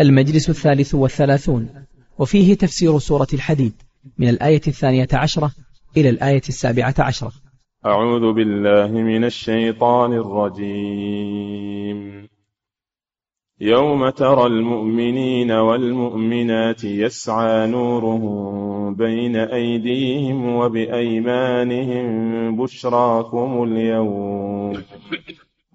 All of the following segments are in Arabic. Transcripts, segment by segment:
المجلس الثالث والثلاثون وفيه تفسير سورة الحديد من الآية الثانية عشرة إلى الآية السابعة عشرة. أعوذ بالله من الشيطان الرجيم. يوم ترى المؤمنين والمؤمنات يسعى نورهم بين أيديهم وبأيمانهم بشراكم اليوم.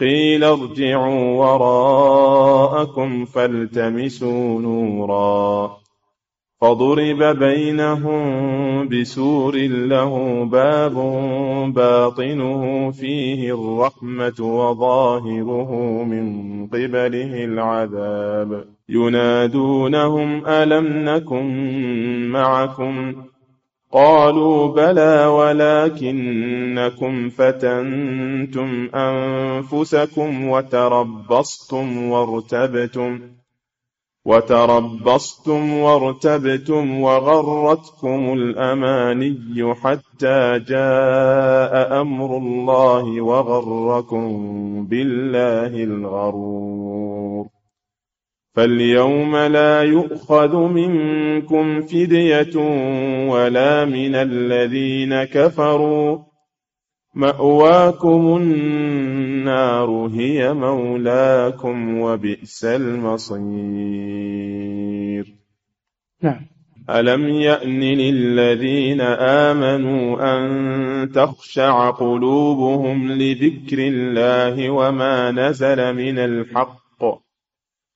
قيل ارجعوا وراءكم فالتمسوا نورا فضرب بينهم بسور له باب باطنه فيه الرحمة وظاهره من قبله العذاب. ينادونهم ألم نكن معكم؟ قالوا بلى ولكنكم فتنتم أنفسكم وتربصتم وارتبتم وتربصتم وارتبتم وغرتكم الأماني حتى جاء أمر الله وغركم بالله الغرور فاليوم لا يؤخذ منكم فدية ولا من الذين كفروا. مأواكم النار هي مولاكم وبئس المصير. نعم. ألم يأن للذين آمنوا أن تخشع قلوبهم لذكر الله وما نزل من الحق؟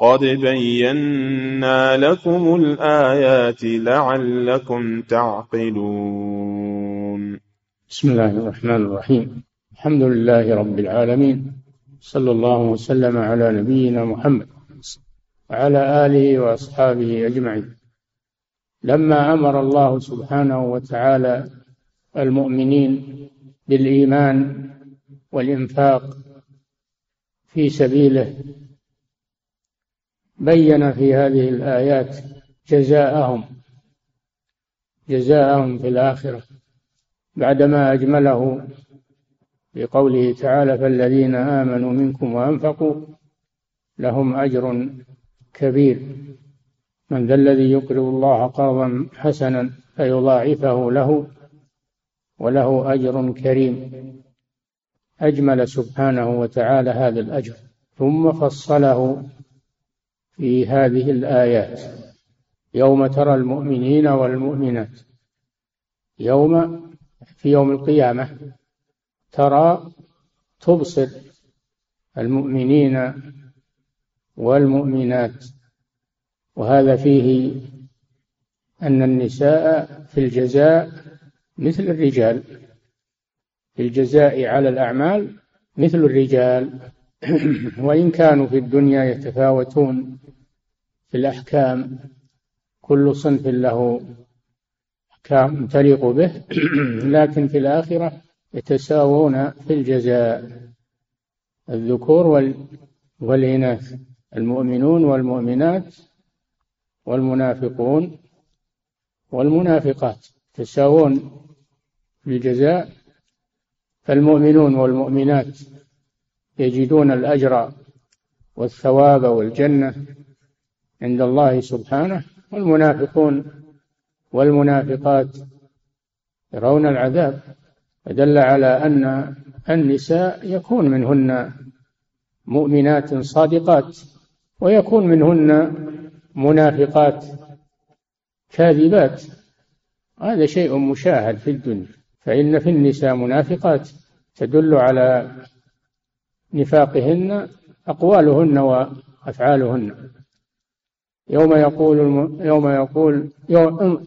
قد بينا لكم الآيات لعلكم تعقلون بسم الله الرحمن الرحيم. الحمد لله رب العالمين. صلى الله وسلم على نبينا محمد وعلى آله وأصحابه أجمعين. لما أمر الله سبحانه وتعالى المؤمنين بالإيمان والإنفاق في سبيله بين في هذه الآيات جزاءهم جزاءهم في الآخرة بعدما أجمله بقوله تعالى فالذين آمنوا منكم وأنفقوا لهم أجر كبير. من ذا الذي يقرض الله قرضا حسنا فيضاعفه له وله أجر كريم. أجمل سبحانه وتعالى هذا الأجر ثم فصله في هذه الآيات. يوم ترى المؤمنين والمؤمنات يوم في يوم القيامة ترى تبصر المؤمنين والمؤمنات. وهذا فيه أن النساء في الجزاء مثل الرجال في الجزاء على الأعمال مثل الرجال. وإن كانوا في الدنيا يتفاوتون في الأحكام كل صنف له أحكام تليق به لكن في الآخرة يتساوون في الجزاء الذكور والإناث المؤمنون والمؤمنات والمنافقون والمنافقات يتساوون في الجزاء فالمؤمنون والمؤمنات يجدون الأجر والثواب والجنة عند الله سبحانه والمنافقون والمنافقات يرون العذاب. فدل على أن النساء يكون منهن مؤمنات صادقات ويكون منهن منافقات كاذبات. هذا شيء مشاهد في الدنيا. فإن في النساء منافقات تدل على نفاقهن أقوالهن وأفعالهن. يوم يقول الم... يوم يقول يوم...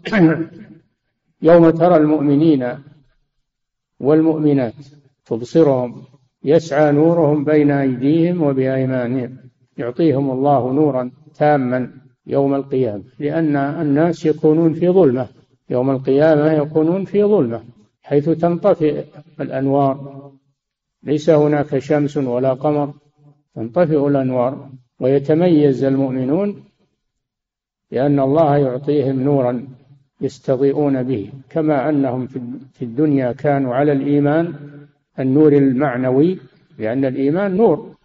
يوم ترى المؤمنين والمؤمنات تبصرهم يسعى نورهم بين أيديهم وبأيمانهم يعطيهم الله نورا تاما يوم القيامة لأن الناس يكونون في ظلمة يوم القيامة يكونون في ظلمة حيث تنطفئ الأنوار. ليس هناك شمس ولا قمر تنطفئ الأنوار ويتميز المؤمنون لأن الله يعطيهم نورا يستضيئون به كما أنهم في الدنيا كانوا على الإيمان النور المعنوي لأن الإيمان نور.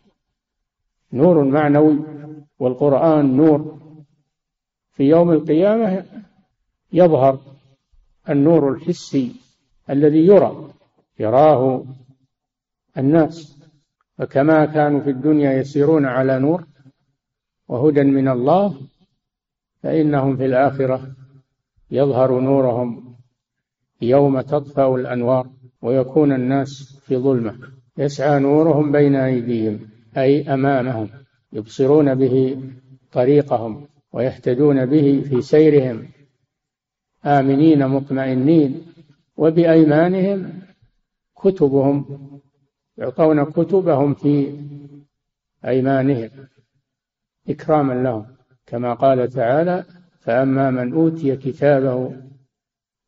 نور معنوي والقرآن نور. في يوم القيامة يظهر النور الحسي الذي يرى يراه الناس. فكما كانوا في الدنيا يسيرون على نور وهدى من الله فإنهم في الآخرة يظهر نورهم يوم تطفأ الأنوار ويكون الناس في ظلمة. يسعى نورهم بين أيديهم أي أمامهم يبصرون به طريقهم ويهتدون به في سيرهم. آمنين مطمئنين وبأيمانهم كتبهم يعطون كتبهم في أيمانهم إكراما لهم. كما قال تعالى فأما من أوتي كتابه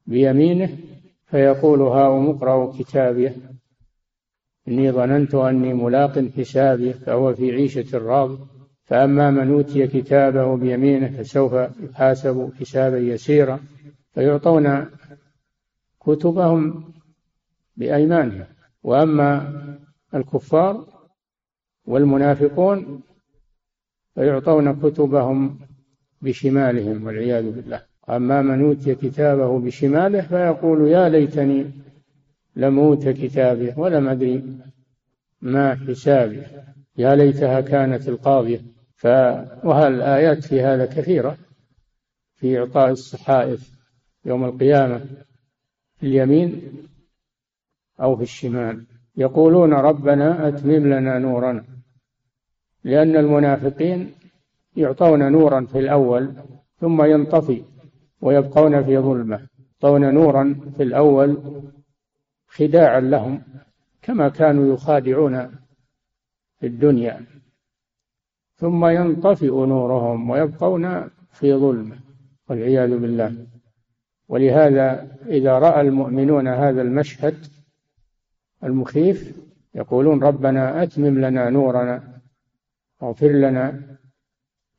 بيمينه فيقول هاؤم اقرأوا كتابيه إني ظننت أني ملاق حسابي فهو في عيشة راضية فأما من أوتي كتابه بيمينه فسوف يحاسب حسابا يسيرا. فيعطون كتبهم بأيمانهم. وأما الكفار والمنافقون فيعطون كتبهم بشمالهم والعياذ بالله. أما من أوتي كتابه بشماله فيقول يا ليتني لم أوت كتابه ولم أدري ما حسابي. يا ليتها كانت القاضية. ف الآيات في هذا كثيرة؟ في إعطاء الصحائف يوم القيامة في اليمين أو في الشمال. يقولون ربنا أتمم لنا نورنا. لأن المنافقين يعطون نورا في الأول ثم ينطفي ويبقون في ظلمة. يعطون نورا في الأول خداعا لهم كما كانوا يخادعون في الدنيا. ثم ينطفئ نورهم ويبقون في ظلمة والعياذ بالله. ولهذا إذا رأى المؤمنون هذا المشهد المخيف يقولون ربنا أتمم لنا نورنا. واغفر لنا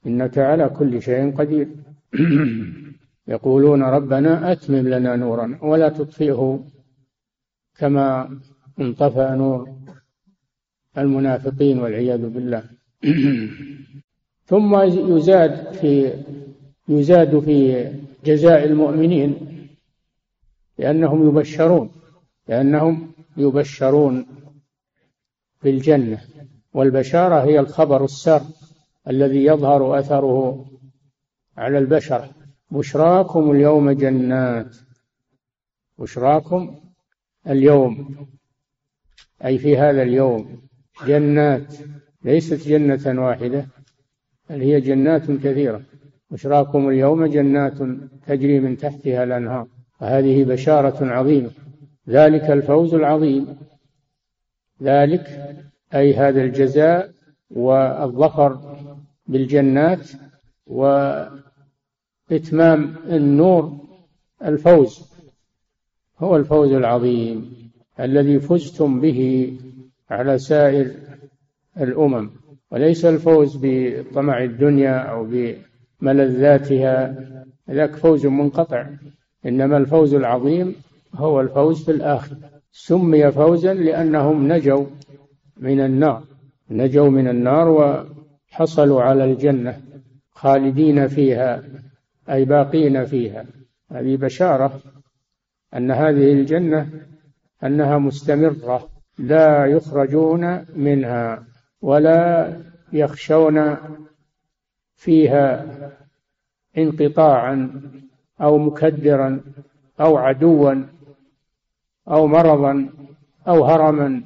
إنك على كل شيء قدير. يقولون ربنا أتمم لنا نورنا ولا تطفئه كما انطفأ نور المنافقين والعياذ بالله. ثم يزاد في يزاد في جزاء المؤمنين لأنهم يبشرون لأنهم يبشرون بالجنة. والبشارة هي الخبر السار الذي يظهر أثره على البشر. بشراكم اليوم جنات. بشراكم اليوم. أي في هذا اليوم. جنات. ليست جنة واحدة بل هي جنات كثيرة. بشراكم اليوم جنات تجري من تحتها الأنهار. وهذه بشارة عظيمة. ذلك الفوز العظيم. ذلك أي هذا الجزاء والظفر بالجنات وإتمام النور الفوز هو الفوز العظيم الذي فزتم به على سائر الأمم. وليس الفوز بطمع الدنيا أو بملذاتها ذاك فوز منقطع. إنما الفوز العظيم هو الفوز في الآخرة سمي فوزا لأنهم نجوا من النار نجوا من النار وحصلوا على الجنة خالدين فيها أي باقين فيها. هذه بشارة أن هذه الجنة أنها مستمرة لا يخرجون منها ولا يخشون فيها انقطاعا أو مكدرا أو عدوا أو مرضا أو هرما.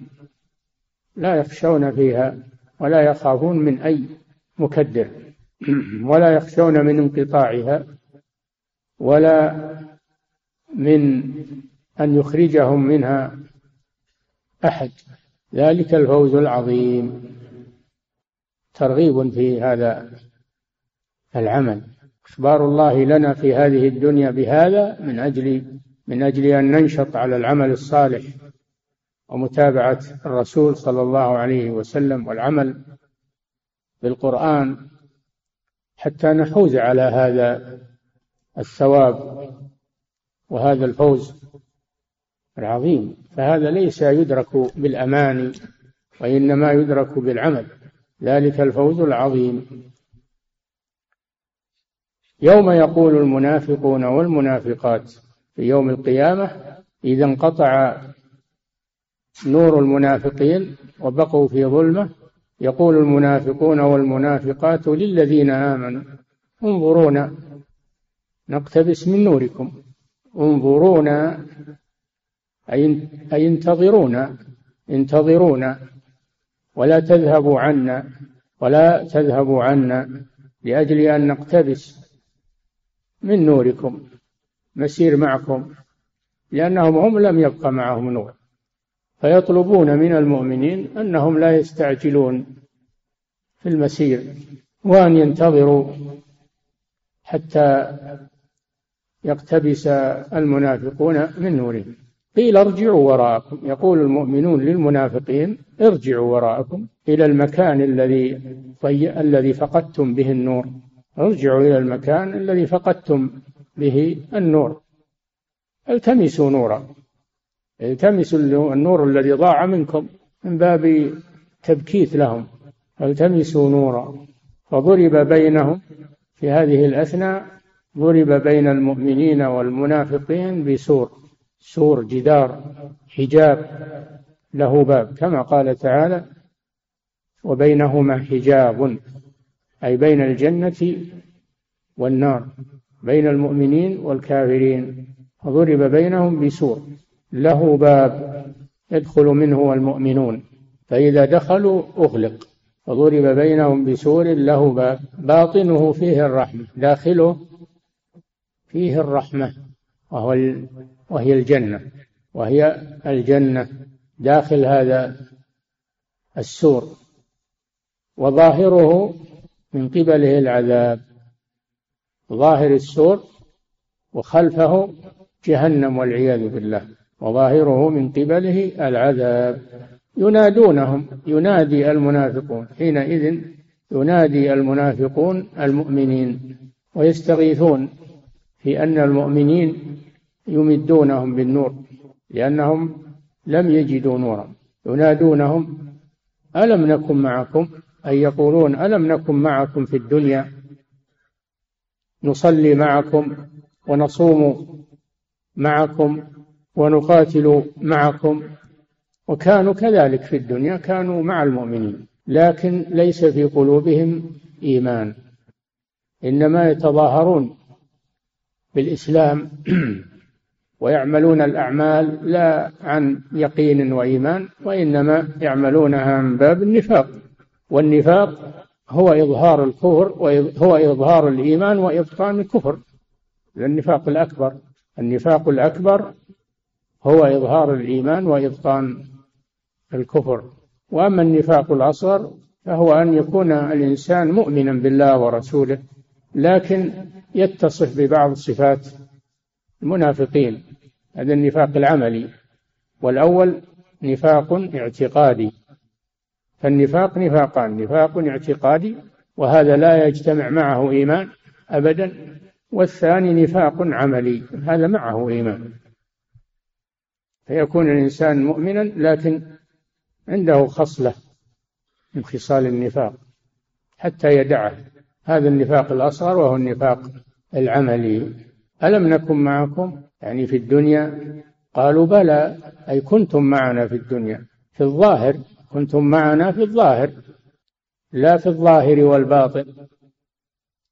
لا يخشون فيها ولا يخافون من أي مكدر ولا يخشون من انقطاعها ولا من أن يخرجهم منها أحد. ذلك الفوز العظيم. ترغيب في هذا العمل. إخبار الله لنا في هذه الدنيا بهذا من أجل من أجل أن ننشط على العمل الصالح. ومتابعة الرسول صلى الله عليه وسلم والعمل بالقرآن حتى نحوز على هذا الثواب وهذا الفوز العظيم. فهذا ليس يدرك بالأماني وإنما يدرك بالعمل. ذلك الفوز العظيم. يوم يقول المنافقون والمنافقات في يوم القيامة إذا انقطع نور المنافقين وبقوا في ظلمة. يقول المنافقون والمنافقات للذين آمنوا انظرونا نقتبس من نوركم. انظرونا أي انتظرونا انتظرونا ولا تذهبوا عنا ولا تذهبوا عنا لأجل أن نقتبس من نوركم نسير معكم لأنهم هم لم يبق معهم نور. فيطلبون من المؤمنين أنهم لا يستعجلون في المسير وأن ينتظروا حتى يقتبس المنافقون من نورهم. قيل ارجعوا وراءكم. يقول المؤمنون للمنافقين ارجعوا وراءكم إلى المكان الذي الذي فقدتم به النور. ارجعوا إلى المكان الذي فقدتم به النور. التمسوا نورا. التمسوا النور الذي ضاع منكم من باب تبكيت لهم التمسوا نورا. فضرب بينهم في هذه الأثناء ضرب بين المؤمنين والمنافقين بسور سور جدار حجاب له باب كما قال تعالى وبينهما حجاب أي بين الجنة والنار بين المؤمنين والكافرين. وضرب بينهم بسور. له باب يدخل منه المؤمنون. فإذا دخلوا أغلق وضرب بينهم بسور له باب. باطنه فيه الرحمة داخله فيه الرحمة وهو وهي الجنة وهي الجنة داخل هذا السور. وظاهره من قبله العذاب. ظاهر السور وخلفه جهنم والعياذ بالله. وظاهره من قبله العذاب. ينادونهم ينادي المنافقون. حينئذ ينادي المنافقون المؤمنين ويستغيثون في أن المؤمنين يمدونهم بالنور لأنهم لم يجدوا نورا. ينادونهم ألم نكن معكم؟ أي يقولون ألم نكن معكم في الدنيا؟ نصلي معكم ونصوم معكم ونقاتل معكم. وكانوا كذلك في الدنيا كانوا مع المؤمنين لكن ليس في قلوبهم إيمان. إنما يتظاهرون بالإسلام ويعملون الأعمال لا عن يقين وإيمان وإنما يعملونها من باب النفاق. والنفاق هو إظهار الكفر وهو إظهار الإيمان وإبطان الكفر. النفاق الأكبر النفاق الأكبر هو إظهار الإيمان وإبطان الكفر. وأما النفاق الأصغر فهو أن يكون الإنسان مؤمنا بالله ورسوله لكن يتصف ببعض صفات المنافقين هذا النفاق العملي. والأول نفاق اعتقادي. فالنفاق نفاقان نفاق اعتقادي وهذا لا يجتمع معه إيمان أبدا والثاني نفاق عملي هذا معه إيمان. فيكون الإنسان مؤمنا لكن عنده خصلة من خصال النفاق حتى يدعه. هذا النفاق الأصغر وهو النفاق العملي. ألم نكن معكم؟ يعني في الدنيا. قالوا بلى أي كنتم معنا في الدنيا. في الظاهر كنتم معنا في الظاهر لا في الظاهر والباطن.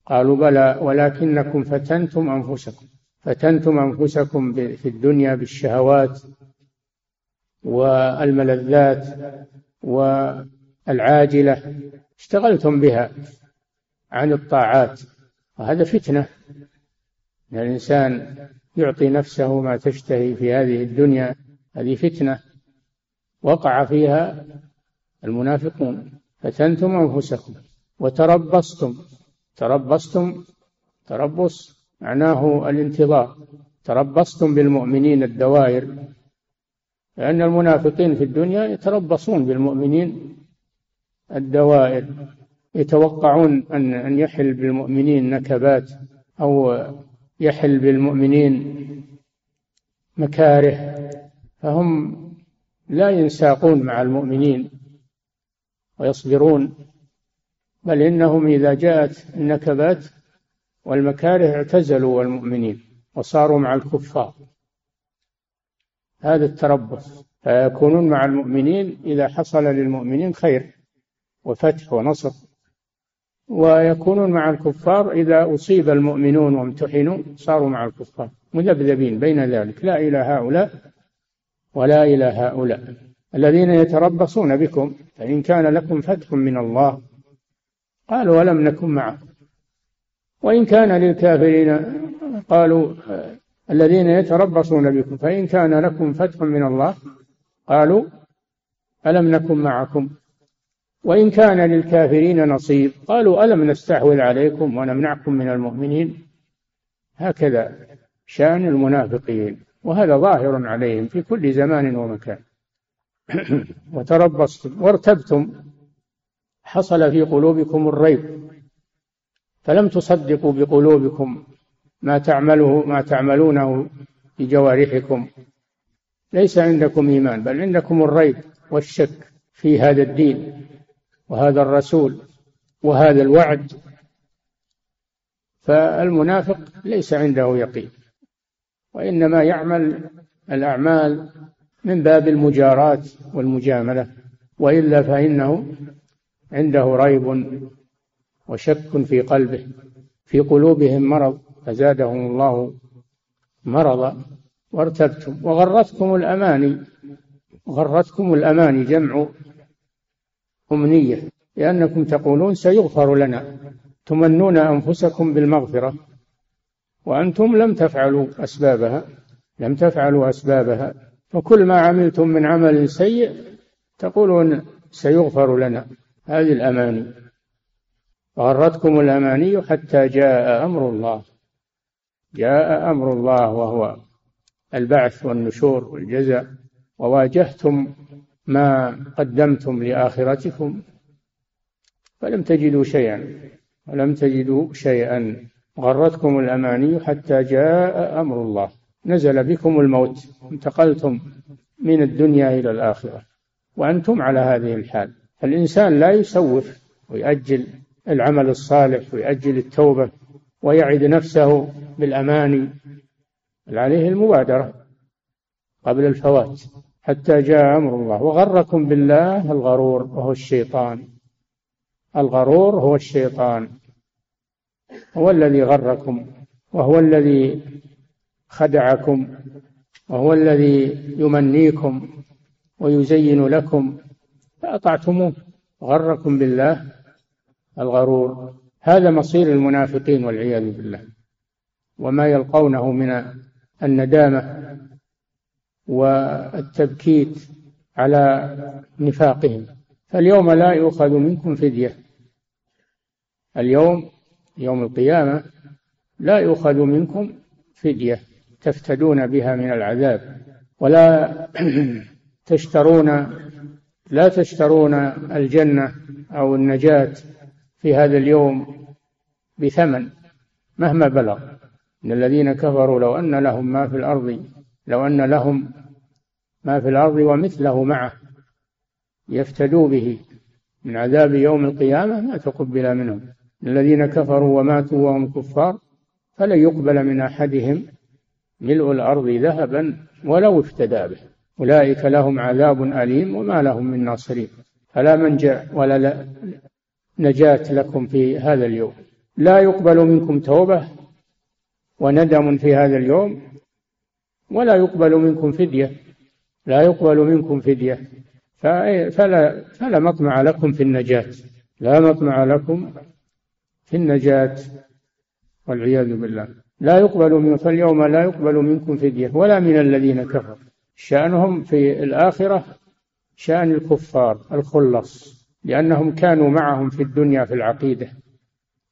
قالوا بلى ولكنكم فتنتم أنفسكم. فتنتم أنفسكم في الدنيا بالشهوات والملذات والعاجلة اشتغلتم بها عن الطاعات وهذا فتنة. الإنسان يعطي نفسه ما تشتهي في هذه الدنيا هذه فتنة. وقع فيها المنافقون. فتنتم أنفسكم وتربصتم. تربصتم تربص معناه الانتظار. تربصتم بالمؤمنين الدوائر. لأن المنافقين في الدنيا يتربصون بالمؤمنين الدوائر يتوقعون أن أن يحل بالمؤمنين نكبات أو يحل بالمؤمنين مكاره. فهم لا ينساقون مع المؤمنين ويصبرون بل إنهم إذا جاءت النكبات والمكاره اعتزلوا المؤمنين وصاروا مع الكفار. هذا التربص. فيكونون مع المؤمنين إذا حصل للمؤمنين خير وفتح ونصر. ويكونون مع الكفار إذا أصيب المؤمنون وامتحنوا صاروا مع الكفار. مذبذبين بين ذلك. لا إلى هؤلاء ولا إلى هؤلاء. الذين يتربصون بكم فإن كان لكم فتح من الله قالوا ولم نكن معكم؟ وإن كان للكافرين قالوا الذين يتربصون بكم فإن كان لكم فتح من الله قالوا ألم نكن معكم؟ وإن كان للكافرين نصيب قالوا ألم نستحوذ عليكم ونمنعكم من المؤمنين؟ هكذا شأن المنافقين وهذا ظاهر عليهم في كل زمان ومكان. وتربصتم وارتبتم حصل في قلوبكم الريب فلم تصدقوا بقلوبكم. ما تعمله ما تعملونه بجوارحكم ليس عندكم إيمان بل عندكم الريب والشك في هذا الدين وهذا الرسول وهذا الوعد. فالمنافق ليس عنده يقين وإنما يعمل الأعمال من باب المجاراه والمجاملة وإلا فإنه عنده ريب وشك في قلبه في قلوبهم مرض. فزادهم الله مرضا. وارتبتم. وغرتكم الأماني. غرتكم الأماني جمع امنيه لأنكم تقولون سيغفر لنا. تمنون أنفسكم بالمغفرة. وأنتم لم تفعلوا أسبابها. لم تفعلوا أسبابها. فكل ما عملتم من عمل سيء تقولون سيغفر لنا. هذه الأماني. غرتكم الأماني حتى جاء أمر الله. جاء أمر الله وهو البعث والنشور والجزاء وواجهتم ما قدمتم لآخرتكم فلم تجدوا شيئا ولم تجدوا شيئا. غرتكم الأماني حتى جاء أمر الله. نزل بكم الموت انتقلتم من الدنيا إلى الآخرة وأنتم على هذه الحال. الإنسان لا يسوف ويؤجل العمل الصالح ويأجل التوبة ويعد نفسه بالأماني عليه المبادرة قبل الفوات حتى جاء أمر الله. وغركم بالله الغرور وهو الشيطان. الغرور هو الشيطان. هو الذي غركم وهو الذي خدعكم وهو الذي يمنيكم ويزين لكم. فأطعتموه. غركم بالله الغرور. هذا مصير المنافقين والعياذ بالله. وما يلقونه من الندامة والتبكيت على نفاقهم. فاليوم لا يؤخذ منكم فدية. اليوم يوم القيامة لا يؤخذ منكم فدية. تفتدون بها من العذاب. ولا تشترون لا تشترون الجنة أو النجاة في هذا اليوم بثمن مهما بلغ. إن الذين كفروا لو أن لهم ما في الأرض لو أن لهم ما في الأرض ومثله معه يفتدوا به من عذاب يوم القيامة ما تقبل منهم. الذين كفروا وماتوا وهم كفار فلن يقبل من أحدهم ملء الأرض ذهبا ولو افتدى به. أولئك لهم عذاب أليم وما لهم من ناصرين. فلا منجا ولا نجاة لكم في هذا اليوم. لا يقبل منكم توبة وندم في هذا اليوم ولا يقبل منكم فدية. لا يقبل منكم فدية. فلا فلا مطمع لكم في النجاة. لا مطمع لكم في النجاة والعياذ بالله. لا يقبل من فاليوم لا يقبل منكم فدية ولا من الذين كفروا. شأنهم في الآخرة شأن الكفار الخلص لأنهم كانوا معهم في الدنيا في العقيدة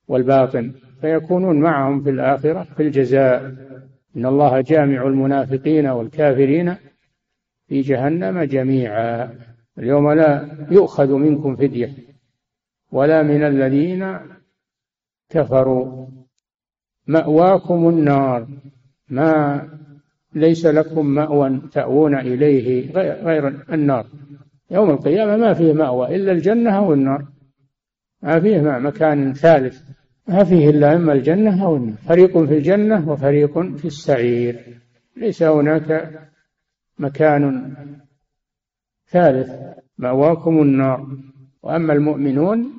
والباطن فيكونون معهم في الآخرة في الجزاء. إن الله جامع المنافقين والكافرين في جهنم جميعا. اليوم لا يؤخذ منكم فدية ولا من الذين كفروا. مأواكم النار. ما ليس لكم مأوى تأوون إليه غير النار. يوم القيامة ما فيه مأوى إلا الجنة أو النار. ما فيه مكان ثالث. ما فيه إلا إما الجنة أو النار. فريق في الجنة وفريق في السعير. ليس هناك مكان ثالث. مأواكم النار. وأما المؤمنون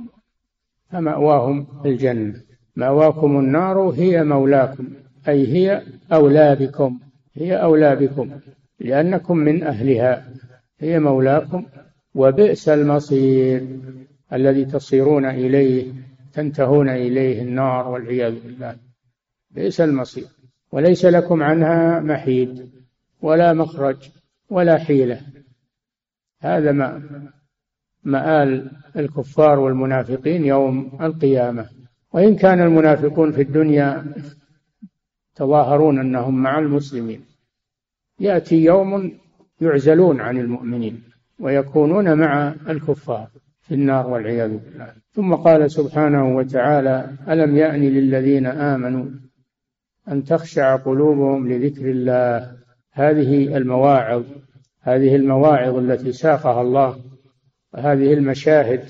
فمأواهم الجنة. مأواكم النار هي مولاكم أي هي أولى بكم هي أولى بكم لأنكم من أهلها. هي مولاكم وبئس المصير. الذي تصيرون إليه تنتهون إليه النار والعياذ بالله. بئس المصير. وليس لكم عنها محيد ولا مخرج ولا حيلة. هذا ما مآل الكفار والمنافقين يوم القيامة. وإن كان المنافقون في الدنيا تظاهرون أنهم مع المسلمين. يأتي يوم يعزلون عن المؤمنين ويكونون مع الكفار في النار والعياذ بالله. ثم قال سبحانه وتعالى ألم يأن للذين آمنوا أن تخشع قلوبهم لذكر الله؟ هذه المواعظ هذه المواعظ التي ساقها الله وهذه المشاهد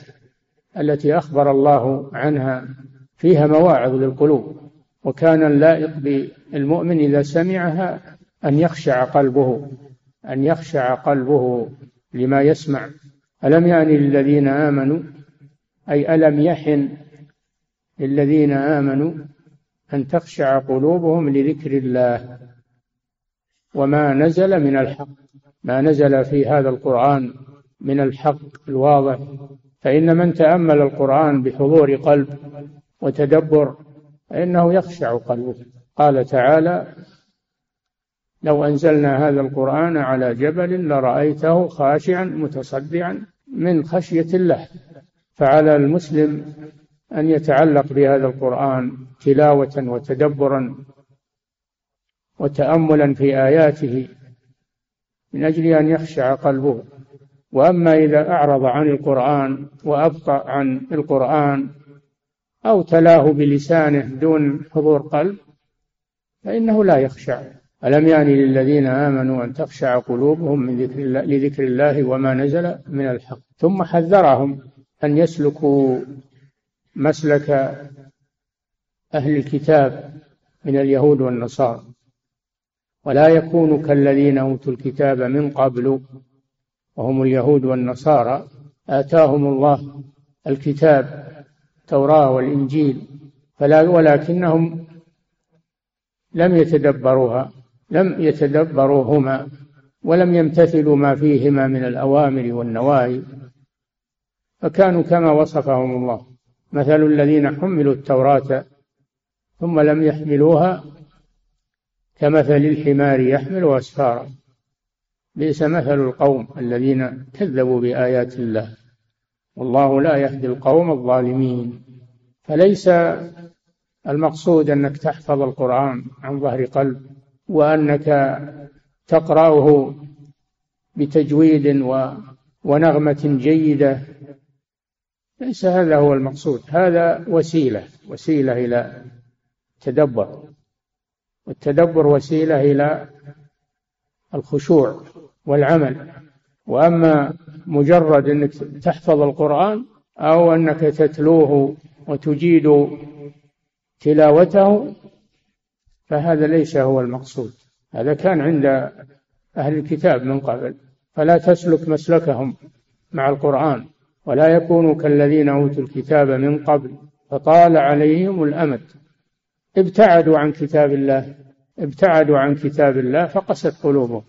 التي أخبر الله عنها فيها مواعظ للقلوب. وكان اللائق بالمؤمن إذا سمعها أن يخشع قلبه. أن يخشع قلبه لما يسمع. ألم يعني للذين آمنوا؟ أي ألم يحن للذين آمنوا أن تخشع قلوبهم لذكر الله وما نزل من الحق؟ ما نزل في هذا القرآن من الحق الواضح. فإن من تأمل القرآن بحضور قلب وتدبر فإنه يخشع قلبه. قال تعالى لو أنزلنا هذا القرآن على جبل لرأيته خاشعا متصدعا من خشية الله. فعلى المسلم أن يتعلق بهذا القرآن تلاوة وتدبرا وتأملا في آياته من أجل أن يخشع قلبه. وأما إذا أعرض عن القرآن وأبطأ عن القرآن أو تلاه بلسانه دون حضور قلب فإنه لا يخشع. ألم يعني للذين آمنوا أن تخشع قلوبهم من ذكر الله لذكر الله وما نزل من الحق؟ ثم حذرهم أن يسلكوا مسلك أهل الكتاب من اليهود والنصارى. ولا يكونوا كالذين أوتوا الكتاب من قبل وهم اليهود والنصارى. آتاهم الله الكتاب التوراة والإنجيل فلا ولكنهم لم يتدبروها. لم يتدبروهما ولم يمتثلوا ما فيهما من الأوامر والنواهي. فكانوا كما وصفهم الله مثل الذين حملوا التوراة ثم لم يحملوها كمثل الحمار يحمل أسفارا. بئس مثل القوم الذين كذبوا بآيات الله. والله لا يهدي القوم الظالمين. فليس المقصود أنك تحفظ القرآن عن ظهر قلب. وأنك تقرأه بتجويد ونغمة جيدة. ليس هذا هو المقصود. هذا وسيلة وسيلة إلى تدبر. والتدبر وسيلة إلى الخشوع والعمل. وأما مجرد أنك تحفظ القرآن أو أنك تتلوه وتجيد تلاوته فهذا ليس هو المقصود. هذا كان عند أهل الكتاب من قبل. فلا تسلك مسلكهم مع القرآن ولا يكونوا كالذين أوتوا الكتاب من قبل فطال عليهم الأمد. ابتعدوا عن كتاب الله ابتعدوا عن كتاب الله فقست قلوبهم.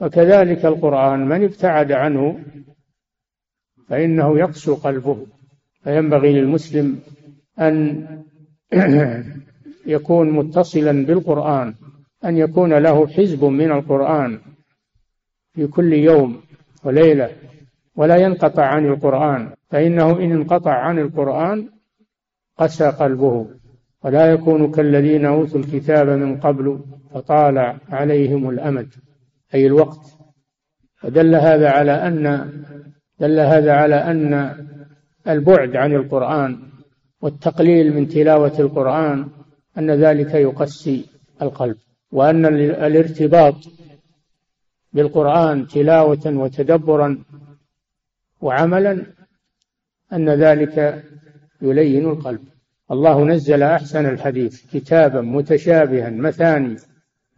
وكذلك القرآن من ابتعد عنه فإنه يقسو قلبه. فينبغي للمسلم أن يكون متصلا بالقرآن أن يكون له حزب من القرآن في كل يوم وليلة ولا ينقطع عن القرآن فإنه إن انقطع عن القرآن قسى قلبه. ولا يكون كالذين أوتوا الكتاب من قبل فطال عليهم الأمد. أي الوقت. فدل هذا على أن دل هذا على أن البعد عن القرآن والتقليل من تلاوة القرآن أن ذلك يقسي القلب وأن الارتباط بالقرآن تلاوة وتدبرا وعملا أن ذلك يلين القلب. الله نزل أحسن الحديث كتابا متشابها مثاني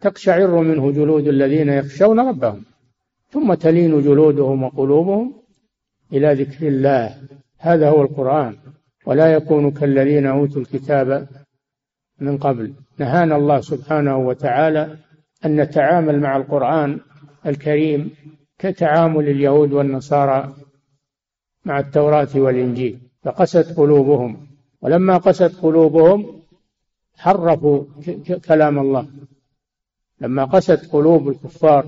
تقشعر منه جلود الذين يخشون ربهم ثم تلين جلودهم وقلوبهم إلى ذكر الله. هذا هو القرآن ولا يكون كالذين أوتوا الكتاب من قبل. نهانا الله سبحانه وتعالى أن نتعامل مع القرآن الكريم كتعامل اليهود والنصارى مع التوراة والإنجيل. فقست قلوبهم. ولما قست قلوبهم حرفوا كلام الله. لما قست قلوب الكفار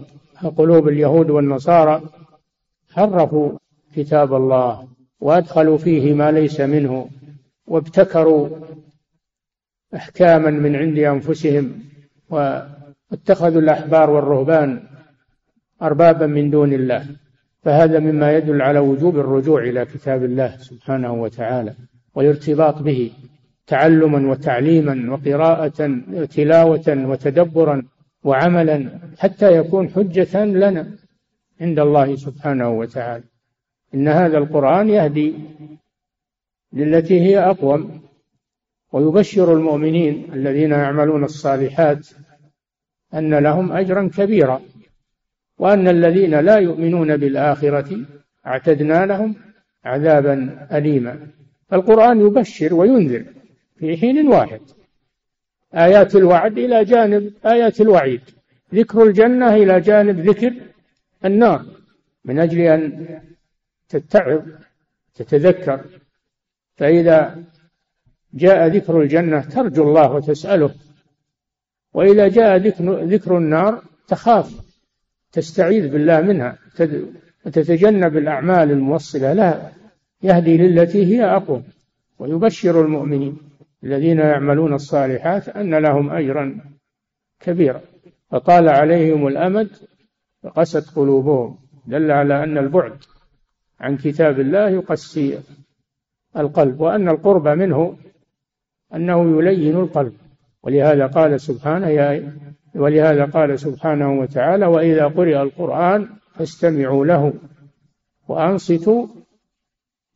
قلوب اليهود والنصارى حرفوا كتاب الله. وأدخلوا فيه ما ليس منه. وابتكروا إحكاما من عند أنفسهم واتخذوا الأحبار والرهبان أربابا من دون الله فهذا مما يدل على وجوب الرجوع إلى كتاب الله سبحانه وتعالى والارتباط به تعلما وتعليما وقراءة تلاوة وتدبرا وعملا حتى يكون حجة لنا عند الله سبحانه وتعالى. إن هذا القرآن يهدي للتي هي أقوم ويبشر المؤمنين الذين يعملون الصالحات أن لهم أجرا كبيرا وأن الذين لا يؤمنون بالآخرة اعتدنا لهم عذابا أليما. القرآن يبشر وينذر في حين واحد. آيات الوعد إلى جانب آيات الوعيد. ذكر الجنة إلى جانب ذكر النار. من أجل أن تتعظ تتذكر. فإذا جاء ذكر الجنة ترجو الله وتسأله. وإذا جاء ذكر النار تخاف تستعيذ بالله منها وتتجنب الأعمال الموصلة لها يهدي للتي هي أقوم ويبشر المؤمنين الذين يعملون الصالحات أن لهم أجرا كبيرا. فطال عليهم الأمد فقست قلوبهم دل على أن البعد عن كتاب الله يقسي القلب وأن القرب منه أنه يلين القلب. ولهذا قال سبحانه يا ولهذا قال سبحانه وتعالى وإذا قرئ القرآن فاستمعوا له وأنصتوا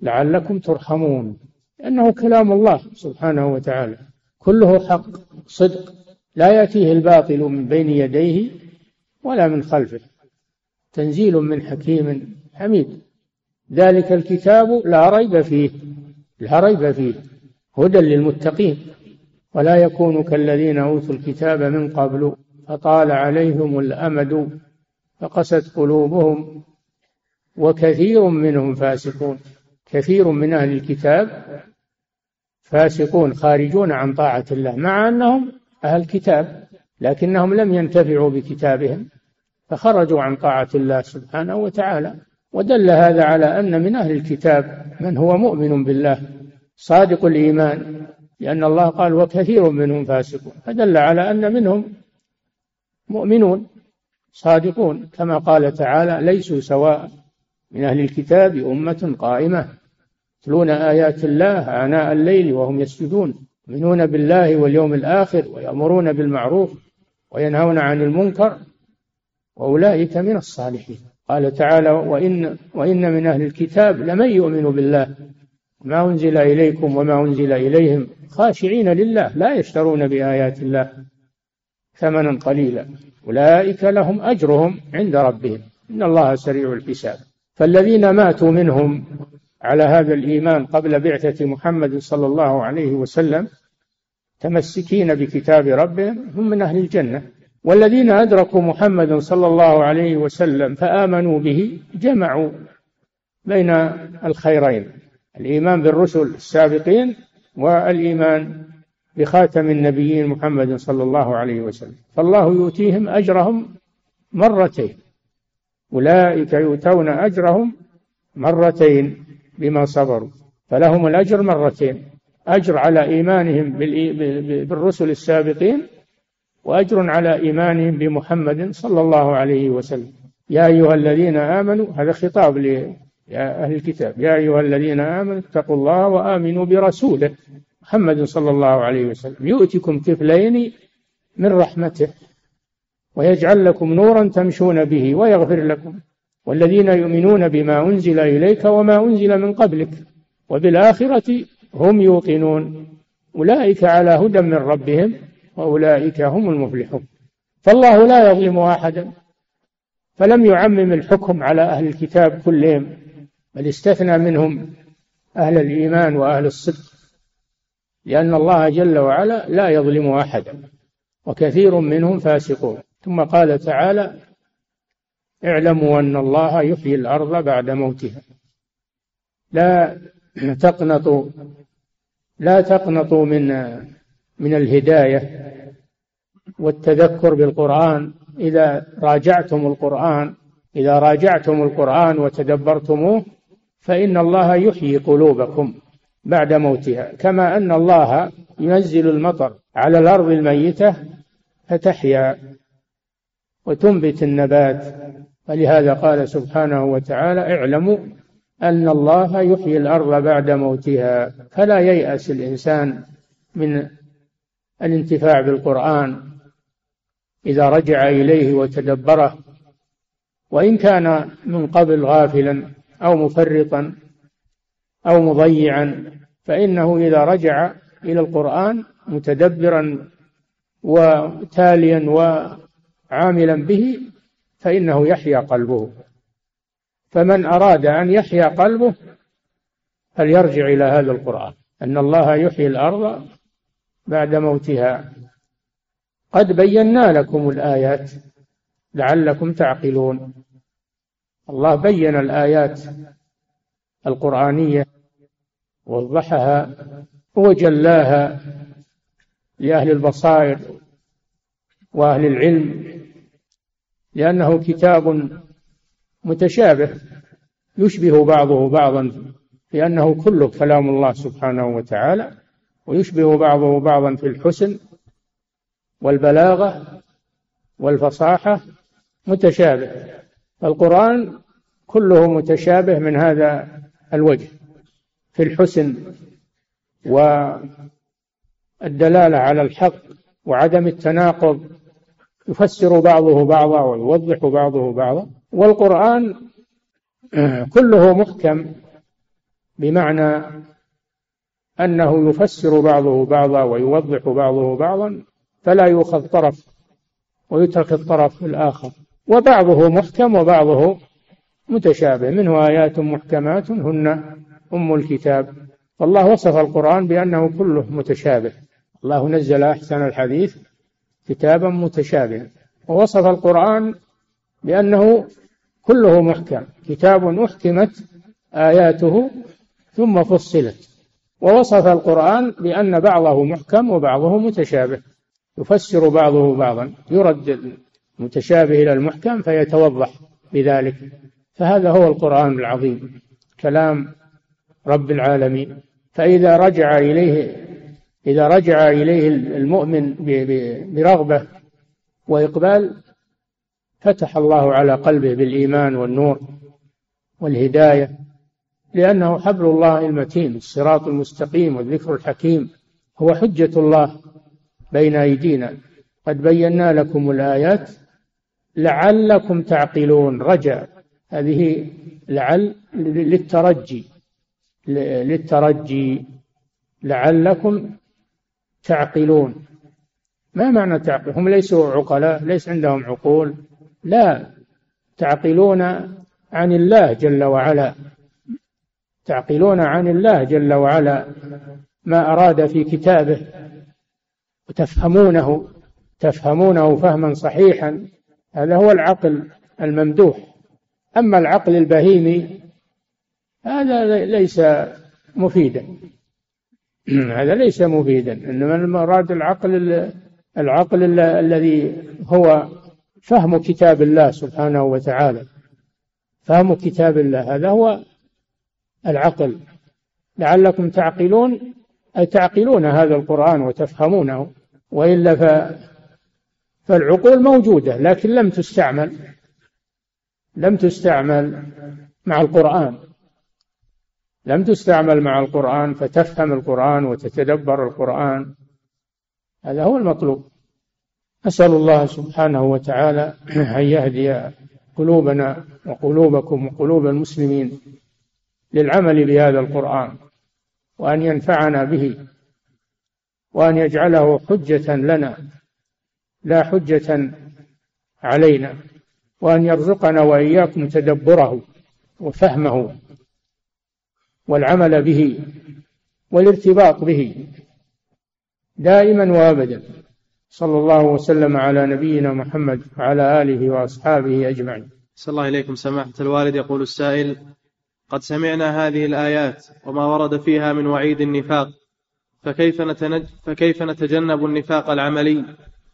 لعلكم ترحمون. لأنه كلام الله سبحانه وتعالى. كله حق صدق. لا يأتيه الباطل من بين يديه ولا من خلفه. تنزيل من حكيم حميد. ذلك الكتاب لا ريب فيه. لا ريب فيه. هدى للمتقين. ولا يكون كالذين أوتوا الكتاب من قبل فطال عليهم الأمد فقست قلوبهم وكثير منهم فاسقون. كثير من أهل الكتاب فاسقون خارجون عن طاعة الله مع أنهم أهل كتاب لكنهم لم ينتفعوا بكتابهم فخرجوا عن طاعة الله سبحانه وتعالى. ودل هذا على أن من أهل الكتاب من هو مؤمن بالله. صادق الإيمان لأن الله قال وكثير منهم فاسقون فدل على أن منهم مؤمنون صادقون. كما قال تعالى ليسوا سواء من أهل الكتاب أمة قائمة يتلون آيات الله آناء الليل وهم يسجدون يؤمنون بالله واليوم الآخر ويأمرون بالمعروف وينهون عن المنكر وأولئك من الصالحين قال تعالى وإن, وإن من أهل الكتاب لمن يؤمن بالله ما أنزل إليكم وما أنزل إليهم خاشعين لله لا يشترون بآيات الله ثمنا قليلا. أولئك لهم أجرهم عند ربهم. إن الله سريع الحساب. فالذين ماتوا منهم على هذا الإيمان قبل بعثة محمد صلى الله عليه وسلم تمسكين بكتاب ربهم هم من أهل الجنة. والذين أدركوا محمد صلى الله عليه وسلم فآمنوا به جمعوا بين الخيرين. الإيمان بالرسل السابقين والإيمان بخاتم النبيين محمد صلى الله عليه وسلم. فالله يؤتيهم أجرهم مرتين. أولئك يؤتون أجرهم مرتين بما صبروا. فلهم الأجر مرتين. أجر على إيمانهم بالرسل السابقين وأجر على إيمانهم بمحمد صلى الله عليه وسلم. يا أيها الذين آمنوا هذا خطاب يا أهل الكتاب يا أيها الذين آمنوا اتقوا الله وآمنوا برسوله محمد صلى الله عليه وسلم. يؤتكم كفلين من رحمته ويجعل لكم نورا تمشون به ويغفر لكم. والذين يؤمنون بما أنزل إليك وما أنزل من قبلك وبالآخرة هم يوقنون. أولئك على هدى من ربهم وأولئك هم المفلحون. فالله لا يظلم أحدا فلم يعمم الحكم على أهل الكتاب كلهم. بل استثنى منهم أهل الإيمان وأهل الصدق لأن الله جل وعلا لا يظلم أحدا وكثير منهم فاسقون. ثم قال تعالى اعلموا أن الله يحيي الأرض بعد موتها. لا تقنطوا لا تقنطوا من من الهداية والتذكر بالقرآن. إذا راجعتم القرآن إذا راجعتم القرآن وتدبرتموه فإن الله يحيي قلوبكم بعد موتها. كما أن الله ينزل المطر على الأرض الميتة فتحيا وتنبت النبات. ولهذا قال سبحانه وتعالى اعلموا أن الله يحيي الأرض بعد موتها. فلا ييأس الإنسان من الانتفاع بالقرآن إذا رجع إليه وتدبره. وإن كان من قبل غافلا أو مفرطا أو مضيعا فإنه إذا رجع إلى القرآن متدبرا وتاليا وعاملا به فإنه يحيا قلبه. فمن أراد أن يحيا قلبه فليرجع إلى هذا القرآن. أن الله يحيي الأرض بعد موتها. قد بينا لكم الآيات لعلكم تعقلون. الله بين الآيات القرآنية وضحها وجلاها لأهل البصائر وأهل العلم لأنه كتاب متشابه يشبه بعضه بعضا في أنه كله كلام الله سبحانه وتعالى ويشبه بعضه بعضا في الحسن والبلاغة والفصاحة متشابه. القرآن كله متشابه من هذا الوجه في الحسن والدلالة على الحق وعدم التناقض يفسر بعضه بعضا ويوضح بعضه بعضا. والقرآن كله محكم بمعنى أنه يفسر بعضه بعضا ويوضح بعضه بعضا فلا يؤخذ طرف ويترك الطرف الآخر. وبعضه محكم وبعضه متشابه منه آيات محكمات هن أم الكتاب. فالله وصف القرآن بأنه كله متشابه. الله نزل أحسن الحديث كتابا متشابها ووصف القرآن بأنه كله محكم. كتاب أحكمت آياته ثم فصلت. ووصف القرآن بأن بعضه محكم وبعضه متشابه. يفسر بعضه بعضا يرد المتشابه إلى المحكم فيتوضح بذلك. فهذا هو القرآن العظيم كلام رب العالمين. فإذا رجع إليه إذا رجع إليه المؤمن برغبة وإقبال فتح الله على قلبه بالإيمان والنور والهداية لأنه حبل الله المتين الصراط المستقيم والذكر الحكيم. هو حجة الله بين أيدينا. قد بينا لكم الآيات لعلكم تعقلون. رجع. هذه لعل للترجي. للترجي. لعلكم تعقلون. ما معنى تعقل هم ليسوا عقلاء ليس عندهم عقول. لا. تعقلون عن الله جل وعلا. تعقلون عن الله جل وعلا. ما أراد في كتابه. وتفهمونه. تفهمونه فهما صحيحا. هذا هو العقل الممدوح. أما العقل البهيمي هذا ليس مفيدا. هذا ليس مفيدا إنما المراد العقل العقل الذي هو فهم كتاب الله سبحانه وتعالى. فهم كتاب الله هذا هو العقل. لعلكم تعقلون أي تعقلون هذا القرآن وتفهمونه وإلا ف فالعقول موجودة لكن لم تستعمل لم تستعمل مع القرآن. لم تستعمل مع القرآن فتفهم القرآن وتتدبر القرآن. هذا هو المطلوب. أسأل الله سبحانه وتعالى أن يهدي قلوبنا وقلوبكم وقلوب المسلمين للعمل بهذا القرآن وأن ينفعنا به وأن يجعله حجة لنا. لا حجة علينا وأن يرزقنا وإياكم تدبره وفهمه والعمل به والارتباط به دائما وأبدا. صلى الله وسلم على نبينا محمد وعلى آله وأصحابه أجمعين. صلى الله اليكم سماحة الوالد يقول السائل قد سمعنا هذه الآيات وما ورد فيها من وعيد النفاق فكيف نتنج فكيف نتجنب النفاق العملي؟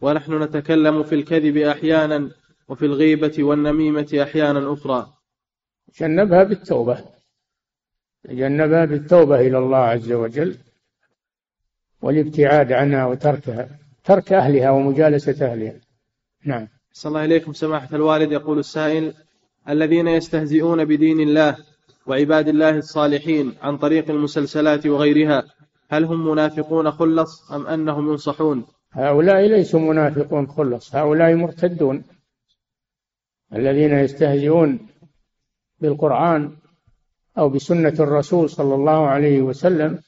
ونحن نتكلم في الكذب أحيانا وفي الغيبة والنميمة أحيانا أخرى. تجنبها بالتوبة. تجنبها بالتوبة إلى الله عز وجل والابتعاد عنها وتركها ترك أهلها ومجالسة أهلها. نعم. صلى الله إليكم. سماحة الوالد يقول السائل الذين يستهزئون بدين الله وعباد الله الصالحين عن طريق المسلسلات وغيرها هل هم منافقون خلص أم أنهم ينصحون؟ هؤلاء ليسوا منافقون خلص. هؤلاء مرتدون الذين يستهزئون بالقرآن أو بسنة الرسول صلى الله عليه وسلم.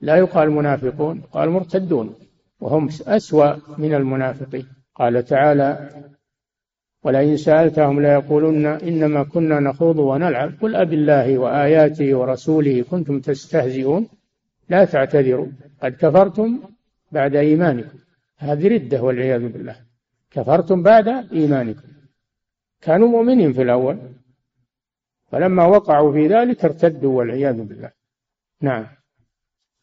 لا يقال منافقون قال مرتدون وهم أسوأ من المنافقين. قال تعالى ولئن سألتهم ليقولن إنما كنا نخوض ونلعب. قل أب الله وآياته ورسوله كنتم تستهزئون. لا تعتذروا. قد كفرتم بعد إيمانكم. هذه ردة والعياذ بالله. كفرتم بعد إيمانكم. كانوا مؤمنين في الأول. فلما وقعوا في ذلك ارتدوا والعياذ بالله. نعم.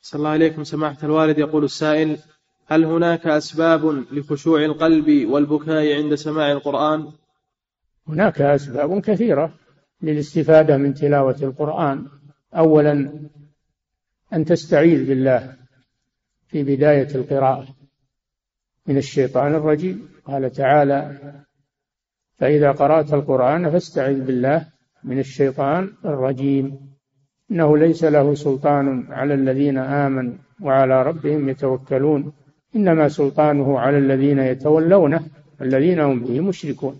صلى الله عليكم سماحة الوالد. يقول السائل هل هناك أسباب لخشوع القلب والبكاء عند سماع القرآن؟ هناك أسباب كثيرة للاستفادة من تلاوة القرآن. أولا أن تستعيذ بالله. في بداية القراءة من الشيطان الرجيم. قال تعالى فإذا قرأت القرآن فاستعذ بالله من الشيطان الرجيم. إنه ليس له سلطان على الذين آمنوا وعلى ربهم يتوكلون. إنما سلطانه على الذين يتولونه الذين هم به مشركون.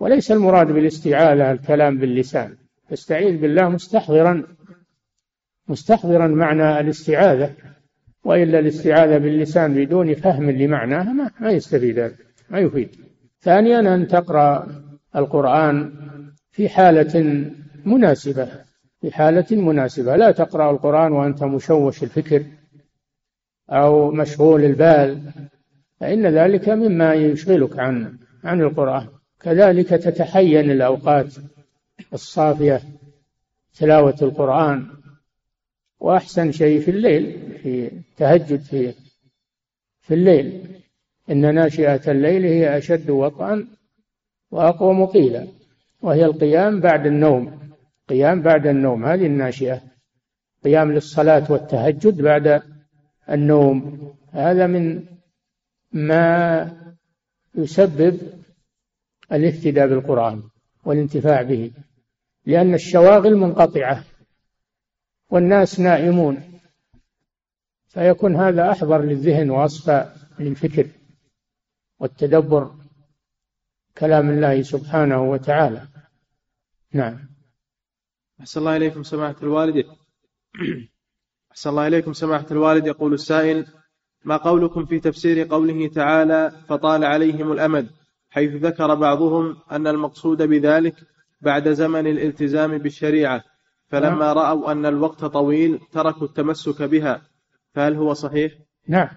وليس المراد بالاستعاذة الكلام باللسان. تستعيذ بالله مستحضرا مستحضرا معنى الاستعاذة. وإلا الاستعاذة باللسان بدون فهم لمعناها ما, ما يستفيد هذا ما يفيد. ثانيا أن تقرأ القرآن في حالة مناسبة في حالة مناسبة. لا تقرأ القرآن وأنت مشوش الفكر أو مشغول البال فإن ذلك مما يشغلك عن عن القرآن. كذلك تتحين الأوقات الصافية تلاوة القرآن وأحسن شيء في الليل في تهجد في في الليل. إن ناشئة الليل هي أشد وطئا وأقوم قيلا وهي القيام بعد النوم. قيام بعد النوم هذه الناشئة. قيام للصلاة والتهجد بعد النوم. هذا من ما يسبب الاهتداء بالقرآن والانتفاع به لأن الشواغل منقطعة. والناس نائمون. فيكون هذا أحضر للذهن وأصفى للفكر والتدبر كلام الله سبحانه وتعالى. نعم. أحسن الله إليكم سماحة الوالد. أحسن الله إليكم سماحة الوالد. يقول السائل ما قولكم في تفسير قوله تعالى فطال عليهم الأمد حيث ذكر بعضهم أن المقصود بذلك بعد زمن الالتزام بالشريعة فلما نعم. رأوا أن الوقت طويل تركوا التمسك بها فهل هو صحيح؟ نعم.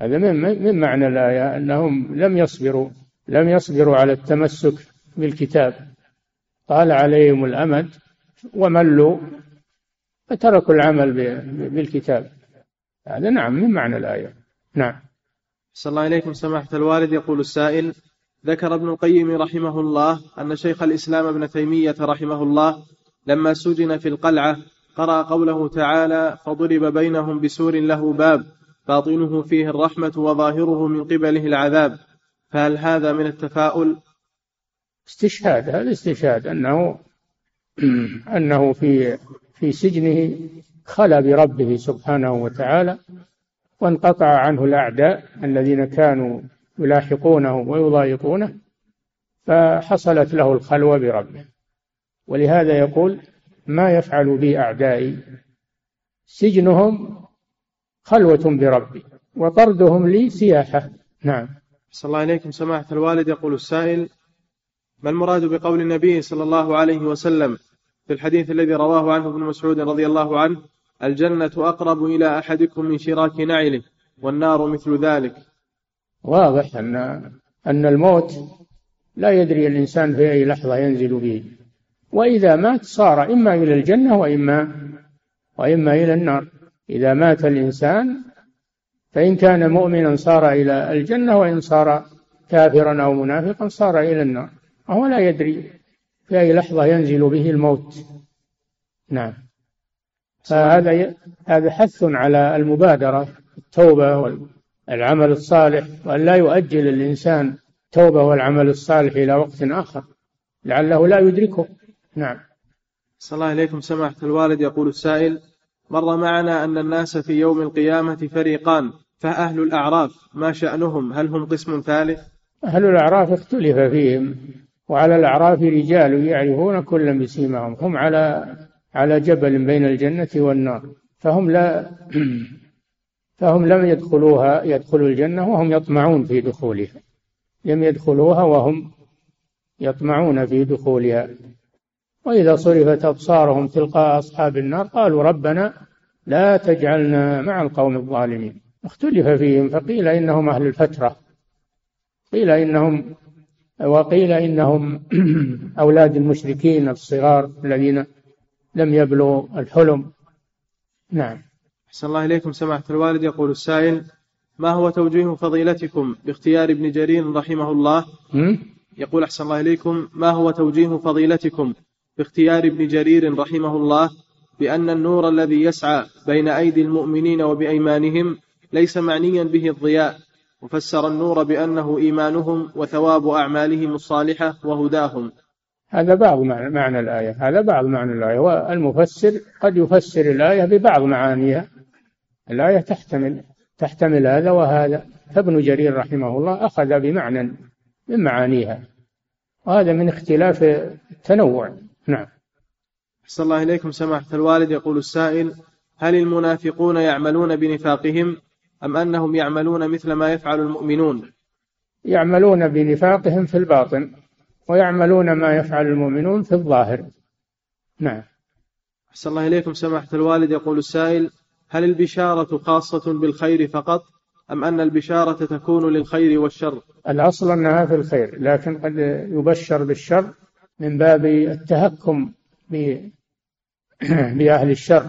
هذا من من معنى الآية؟ أنهم لم يصبروا لم يصبروا على التمسك بالكتاب. طال عليهم الأمد وملوا فتركوا العمل بالكتاب. هذا نعم من معنى الآية. نعم. صلى الله عليكم سماحة الوالد. يقول السائل ذكر ابن القيم رحمه الله أن شيخ الإسلام ابن تيمية رحمه الله لما سجن في القلعة قرأ قوله تعالى فضرب بينهم بسور له باب باطنه فيه الرحمة وظاهره من قبله العذاب. فهل هذا من التفاؤل؟ استشهاد هذا استشهاد أنه أنه في في سجنه خلا بربه سبحانه وتعالى وانقطع عنه الأعداء الذين كانوا يلاحقونه ويضايقونه فحصلت له الخلوة بربه. ولهذا يقول ما يفعل بي أعدائي. سجنهم خلوة بربي وطردهم لي سياحة. نعم. صلى الله عليكم. سماحة الوالد يقول السائل ما المراد بقول النبي صلى الله عليه وسلم في الحديث الذي رواه عنه ابن مسعود رضي الله عنه؟ الجنة أقرب إلى أحدكم من شراك نعله والنار مثل ذلك. واضح أن أن الموت لا يدري الإنسان في أي لحظة ينزل به. وإذا مات صار إما إلى الجنة وإما وإما إلى النار. إذا مات الإنسان فإن كان مؤمنا صار إلى الجنة وإن صار كافرا أو منافقا صار إلى النار. وهو لا يدري في أي لحظة ينزل به الموت. نعم. فهذا هذا حث على المبادرة التوبة والعمل الصالح وأن لا يؤجل الإنسان التوبة والعمل الصالح إلى وقت آخر. لعله لا يدركه. نعم. صلى الله عليكم سماحة الوالد. يقول السائل مر معنا أن الناس في يوم القيامة فريقان فأهل الأعراف ما شأنهم؟ هل هم قسم ثالث؟ أهل الأعراف اختلف فيهم وعلى الأعراف رجال يعرفون كلا بسيماهم هم على على جبل بين الجنة والنار فهم لا فهم لم يدخلوها يدخلوا الجنة وهم يطمعون في دخولها لم يدخلوها وهم يطمعون في دخولها. وإذا صرفت أبصارهم تلقاء أصحاب النار قالوا ربنا لا تجعلنا مع القوم الظالمين. اختلف فيهم فقيل إنهم أهل الفترة. قيل إنهم وقيل إنهم أولاد المشركين الصغار الذين لم يبلغوا الحلم. نعم. أحسن الله إليكم. سماحة الوالد يقول السائل ما هو توجيه فضيلتكم باختيار ابن جرير رحمه الله؟ يقول أحسن الله إليكم. ما هو توجيه فضيلتكم باختيار ابن جرير رحمه الله بأن النور الذي يسعى بين أيدي المؤمنين وبأيمانهم ليس معنيا به الضياء وفسر النور بأنه إيمانهم وثواب أعمالهم الصالحة وهداهم. هذا بعض معنى الآية هذا بعض معنى الآية والمفسر قد يفسر الآية ببعض معانيها. الآية تحتمل تحتمل هذا وهذا. فابن جرير رحمه الله أخذ بمعنى من معانيها وهذا من اختلاف التنوع. نعم. أحسن الله إليكم سماحة الوالد. يقول السائل هل المنافقون يعملون بنفاقهم أم أنهم يعملون مثل ما يفعل المؤمنون؟ يعملون بنفاقهم في الباطن ويعملون ما يفعل المؤمنون في الظاهر. نعم. أحسن الله إليكم سماحة الوالد. يقول السائل هل البشارة خاصة بالخير فقط أم أن البشارة تكون للخير والشر؟ الأصل أنها في الخير لكن قد يبشر بالشر من باب التهكم بأهل الشر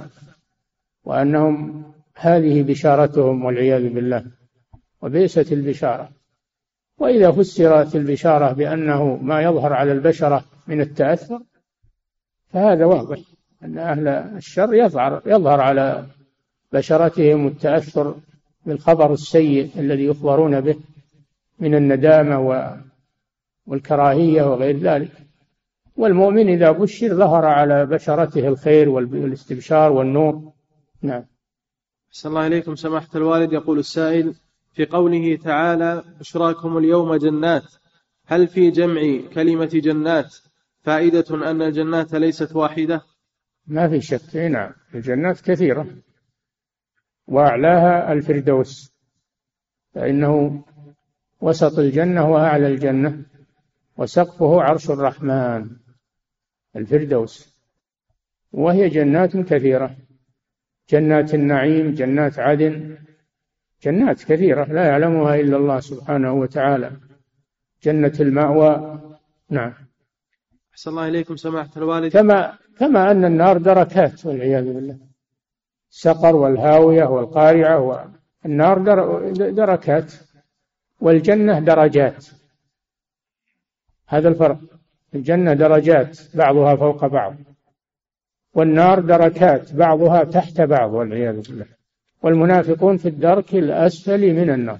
وأنهم هذه بشارتهم والعياذ بالله وبئست البشارة. وإذا فسرت البشارة بأنه ما يظهر على البشرة من التأثر فهذا واضح أن أهل الشر يظهر يظهر على بشرتهم التأثر بالخبر السيء الذي يخبرون به من الندامة والكراهية وغير ذلك. والمؤمن إذا بشر ظهر على بشرته الخير والاستبشار والنور. نعم. صلى الله عليكم سماحة الوالد. يقول السائل في قوله تعالى بشراكم اليوم جنات هل في جمع كلمة جنات فائدة أن الجنات ليست واحدة؟ ما في شك. نعم. الجنات كثيرة. وأعلاها الفردوس. فإنه وسط الجنة وأعلى الجنة وسقفه عرش الرحمن. الفردوس. وهي جنات كثيرة. جنات النعيم جنات عدن جنات كثيرة لا يعلمها إلا الله سبحانه وتعالى. جنة المأوى. نعم. أحسن الله إليكم سماحة الوالد. كما كما أن النار دركات والعياذ بالله. السقر والهاوية والقارعة والنار دركات. والجنة درجات. هذا الفرق. الجنة درجات بعضها فوق بعض. والنار دركات بعضها تحت بعض والعياذ بالله. والمنافقون في الدرك الأسفل من النار.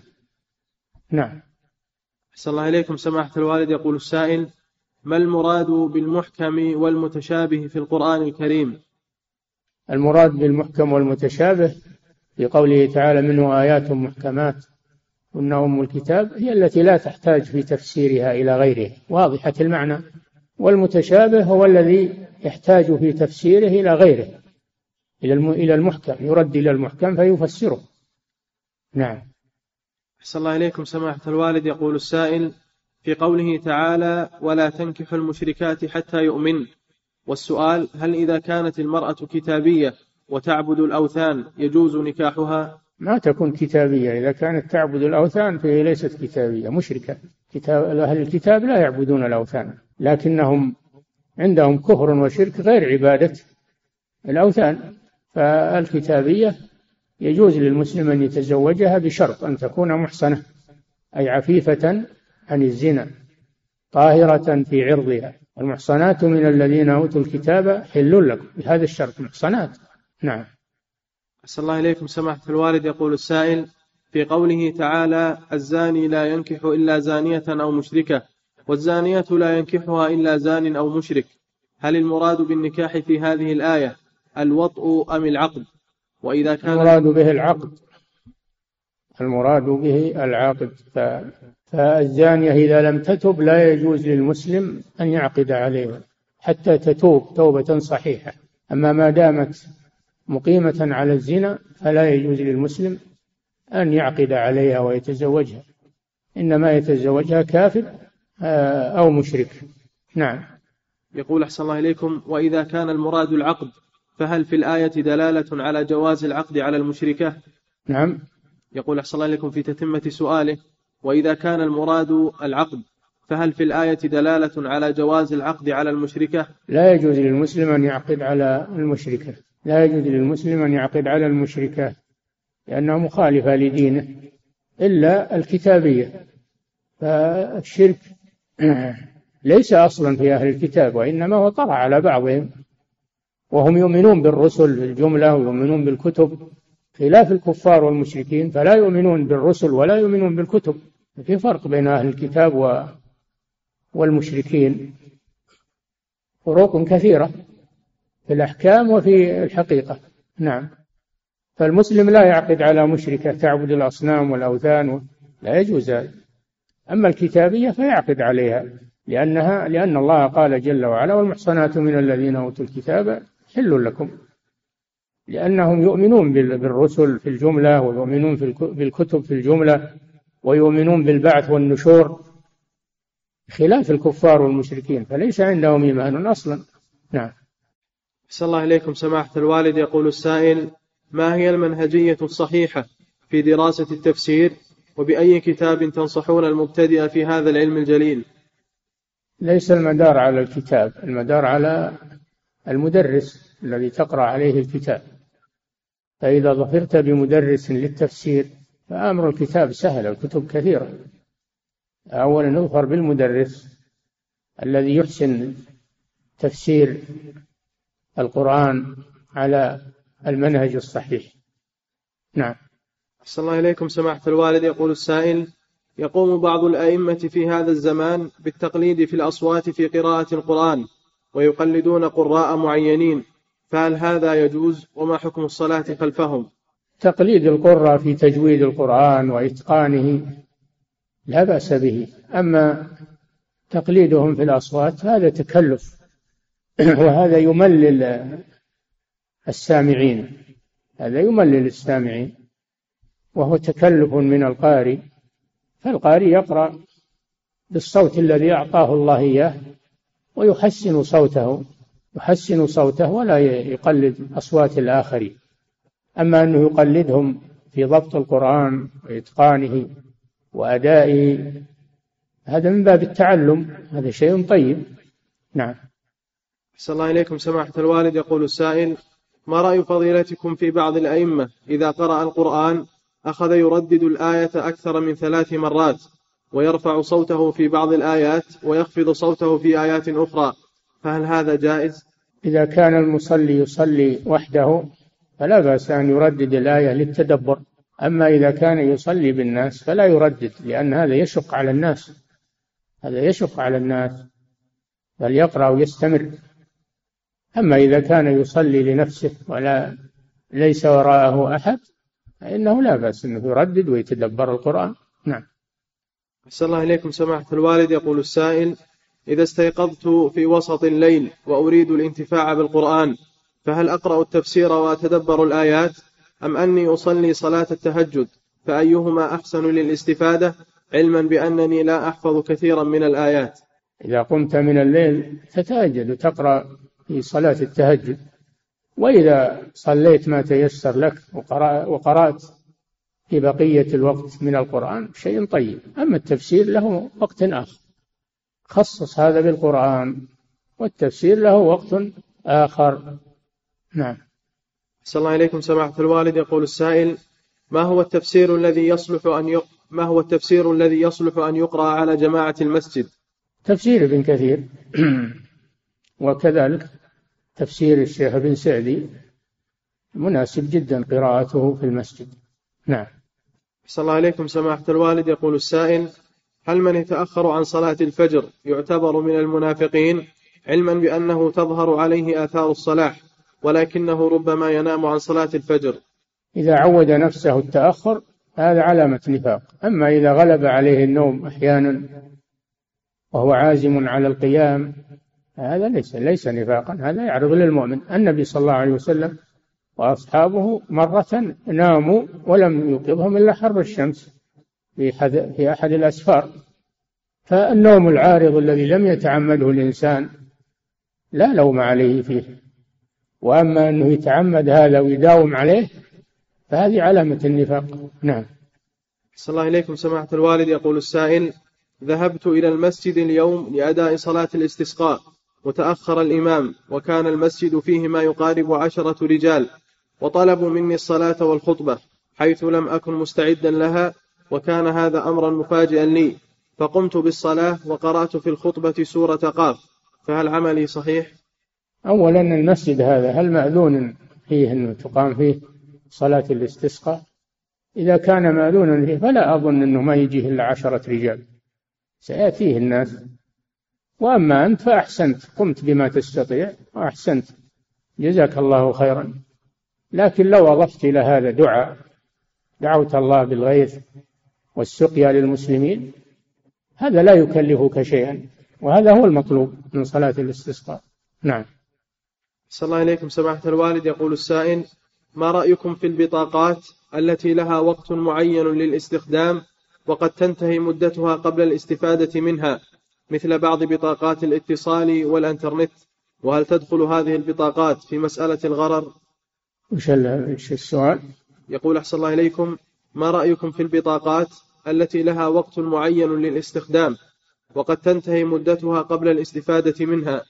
نعم. أحسن الله إليكم سماحة الوالد. يقول السائل ما المراد بالمحكم والمتشابه في القرآن الكريم؟ المراد بالمحكم والمتشابه في قوله تعالى منه آيات محكمات هن أم الكتاب هي التي لا تحتاج في تفسيرها إلى غيره. واضحة المعنى. والمتشابه هو الذي يحتاج في تفسيره إلى غيره إلى إلى المحكم يرد إلى المحكم فيفسره. نعم. أحسن الله إليكم. سماحة الوالد يقول السائل في قوله تعالى ولا تنكحوا المشركات حتى يؤمن والسؤال هل إذا كانت المرأة كتابية وتعبد الأوثان يجوز نكاحها؟ ما تكون كتابية. إذا كانت تعبد الأوثان فهي ليست كتابية مشركة. كتاب أهل الكتاب لا يعبدون الأوثان لكنهم عندهم كفر وشرك غير عبادة الأوثان. فالكتابية يجوز للمسلم أن يتزوجها بشرط أن تكون محصنة أي عفيفة عن الزنا طاهرة في عرضها. المحصنات من الذين أوتوا الكتاب حل لكم بهذا الشرط محصنات. نعم. أسأل الله إليكم سماحة الوالد يقول السائل في قوله تعالى الزاني لا ينكح إلا زانية أو مشركة والزانية لا ينكحها إلا زان أو مشرك. هل المراد بالنكاح في هذه الآية الوطء أم العقد؟ وإذا كان المراد به العقد. المراد به العقد. فالزانية إذا لم تتب لا يجوز للمسلم أن يعقد عليها حتى تتوب توبة صحيحة. أما ما دامت مقيمة على الزنا فلا يجوز للمسلم أن يعقد عليها ويتزوجها. إنما يتزوجها كافر آه، أو مشرك. نعم. يقول أحسن الله إليكم وإذا كان المراد العقد فهل في الآية دلالة على جواز العقد على المشركة؟ نعم. يقول أحسن الله إليكم في تتمة سؤاله وإذا كان المراد العقد فهل في الآية دلالة على جواز العقد على المشركة؟ لا يجوز للمسلم أن يعقد على المشركة. لا يجوز للمسلم أن يعقد على المشركة. لأنها مخالفة لدينه إلا الكتابية. فالشرك ليس أصلا في أهل الكتاب وإنما هو طرأ على بعضهم. وهم يؤمنون بالرسل بالجملة ويؤمنون بالكتب. خلاف الكفار والمشركين فلا يؤمنون بالرسل ولا يؤمنون بالكتب. في فرق بين أهل الكتاب والمشركين. فروق كثيرة في الأحكام وفي الحقيقة. نعم. فالمسلم لا يعقد على مشركة تعبد الأصنام والأوثان لا يجوز. هذا أما الكتابية فيعقد عليها لأنها لأن الله قال جل وعلا والمحصنات من الذين أوتوا الكتاب حل لكم. لأنهم يؤمنون بالرسل في الجملة ويؤمنون بالكتب في الجملة ويؤمنون بالبعث والنشور خلاف الكفار والمشركين فليس عندهم إيمان أصلا. نعم. أحسن الله إليكم سماحة الوالد. يقول السائل ما هي المنهجية الصحيحة في دراسة التفسير وبأي كتاب تنصحون المبتدئ في هذا العلم الجليل؟ ليس المدار على الكتاب المدار على المدرس الذي تقرأ عليه الكتاب. فإذا ظفرت بمدرس للتفسير فأمر الكتاب سهل الكتب كثيرة. أولا نظفر بالمدرس الذي يحسن تفسير القرآن على المنهج الصحيح. نعم. أحسن الله إليكم سماحة الوالد. يقول السائل يقوم بعض الأئمة في هذا الزمان بالتقليد في الأصوات في قراءة القرآن ويقلدون قراء معينين فهل هذا يجوز؟ وما حكم الصلاة خلفهم؟ تقليد القراء في تجويد القرآن وإتقانه لا بأس به. أما تقليدهم في الأصوات هذا تكلف وهذا يملل السامعين. هذا يملل السامعين. وهو تكلف من القارئ فالقارئ يقرأ بالصوت الذي أعطاه الله إياه ويحسن صوته. يحسن صوته ولا يقلد أصوات الآخرين. أما أنه يقلدهم في ضبط القرآن وإتقانه وأدائه هذا من باب التعلم. هذا شيء طيب. نعم. أحسن الله إليكم سماحة الوالد. يقول السائل ما رأي فضيلتكم في بعض الأئمة إذا قرأ القرآن أخذ يردد الآية أكثر من ثلاث مرات ويرفع صوته في بعض الآيات ويخفض صوته في آيات أخرى فهل هذا جائز؟ إذا كان المصلي يصلي وحده فلا بأس أن يردد الآية للتدبر. أما إذا كان يصلي بالناس فلا يردد لأن هذا يشق على الناس. هذا يشق على الناس. بل يقرأ ويستمر. أما إذا كان يصلي لنفسه ولا ليس وراءه أحد فإنه لا بأس أنه يردد ويتدبر القرآن. نعم. أحسن الله إليكم سماحة الوالد. يقول السائل إذا استيقظت في وسط الليل وأريد الانتفاع بالقرآن فهل أقرأ التفسير وأتدبر الآيات؟ أم أني أصلي صلاة التهجد؟ فأيهما أحسن للاستفادة؟ علما بأنني لا أحفظ كثيرا من الآيات. إذا قمت من الليل تتهجد وتقرأ في صلاة التهجد. وإذا صليت ما تيسر لك وقرأت في بقية الوقت من القرآن شيء طيب. أما التفسير له وقت آخر. خصص هذا بالقرآن والتفسير له وقت آخر. نعم. صلى الله عليكم سماحة الوالد. يقول السائل ما هو التفسير الذي يصلح أن ي... ما هو التفسير الذي يصلح أن يقرأ على جماعة المسجد؟ تفسير ابن كثير. وكذلك تفسير الشيخ ابن سعدي مناسب جدا قراءته في المسجد. نعم. صلى الله عليكم سماحة الوالد. يقول السائل هل من يتأخر عن صلاة الفجر يعتبر من المنافقين؟ علما بأنه تظهر عليه آثار الصلاح ولكنه ربما ينام عن صلاة الفجر. إذا عود نفسه التأخر هذا علامة نفاق. أما إذا غلب عليه النوم أحيانا وهو عازم على القيام هذا ليس ليس نفاقا هذا يعرض للمؤمن. النبي صلى الله عليه وسلم وأصحابه مرة ناموا ولم يوقظهم إلا حر الشمس في في أحد الأسفار. فالنوم العارض الذي لم يتعمده الإنسان لا لوم عليه فيه. وأما أنه يتعمد هذا ويداوم عليه فهذه علامة النفاق. نعم. صلى الله إليكم سماحة الوالد. يقول السائل ذهبت إلى المسجد اليوم لأداء صلاة الاستسقاء. وتأخر الإمام وكان المسجد فيه ما يقارب عشرة رجال وطلبوا مني الصلاة والخطبة حيث لم أكن مستعدا لها وكان هذا أمرا مفاجئا لي. فقمت بالصلاة وقرأت في الخطبة سورة قاف. فهل عملي صحيح؟ أولا المسجد هذا هل مأذون فيه أنه تقام فيه صلاة الاستسقاء؟ إذا كان مأذونا فيه فلا أظن أنه ما يجيه إلا عشرة رجال. سيأتيه الناس. وأما أنت فأحسنت قمت بما تستطيع وأحسنت. جزاك الله خيرا. لكن لو أضفت إلى هذا دعاء دعوت الله بالغيث والسقيا للمسلمين هذا لا يكلفك شيئا. وهذا هو المطلوب من صلاة الاستسقاء. نعم. صلى الله إليكم سماحة الوالد. يقول السائل ما رأيكم في البطاقات التي لها وقت معين للاستخدام وقد تنتهي مدتها قبل الاستفادة منها؟ مثل بعض بطاقات الاتصال والانترنت وهل تدخل هذه البطاقات في مسألة الغرر؟ وش السؤال؟ يقول أحسن الله إليكم ما رأيكم في البطاقات التي لها وقت معين للاستخدام وقد تنتهي مدتها قبل الاستفادة منها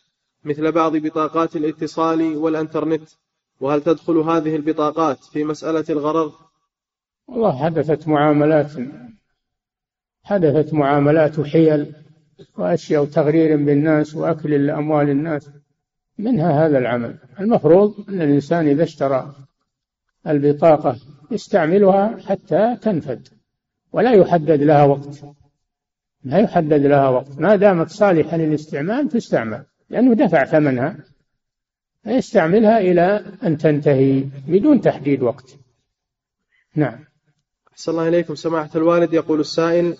مثل بعض بطاقات الاتصال والانترنت وهل تدخل هذه البطاقات في مسألة الغرر؟ والله حدثت معاملات حدثت معاملات وحيل وأشياء تغرير بالناس وأكل لأموال الناس. منها هذا العمل. المفروض أن الإنسان إذا اشترى البطاقة يستعملها حتى تنفد ولا يحدد لها وقت. لا يحدد لها وقت. ما دامت صالحة للاستعمال تستعمل لأنه دفع ثمنها. فيستعملها إلى أن تنتهي بدون تحديد وقت. نعم. أحسن الله إليكم. سماحة الوالد يقول السائل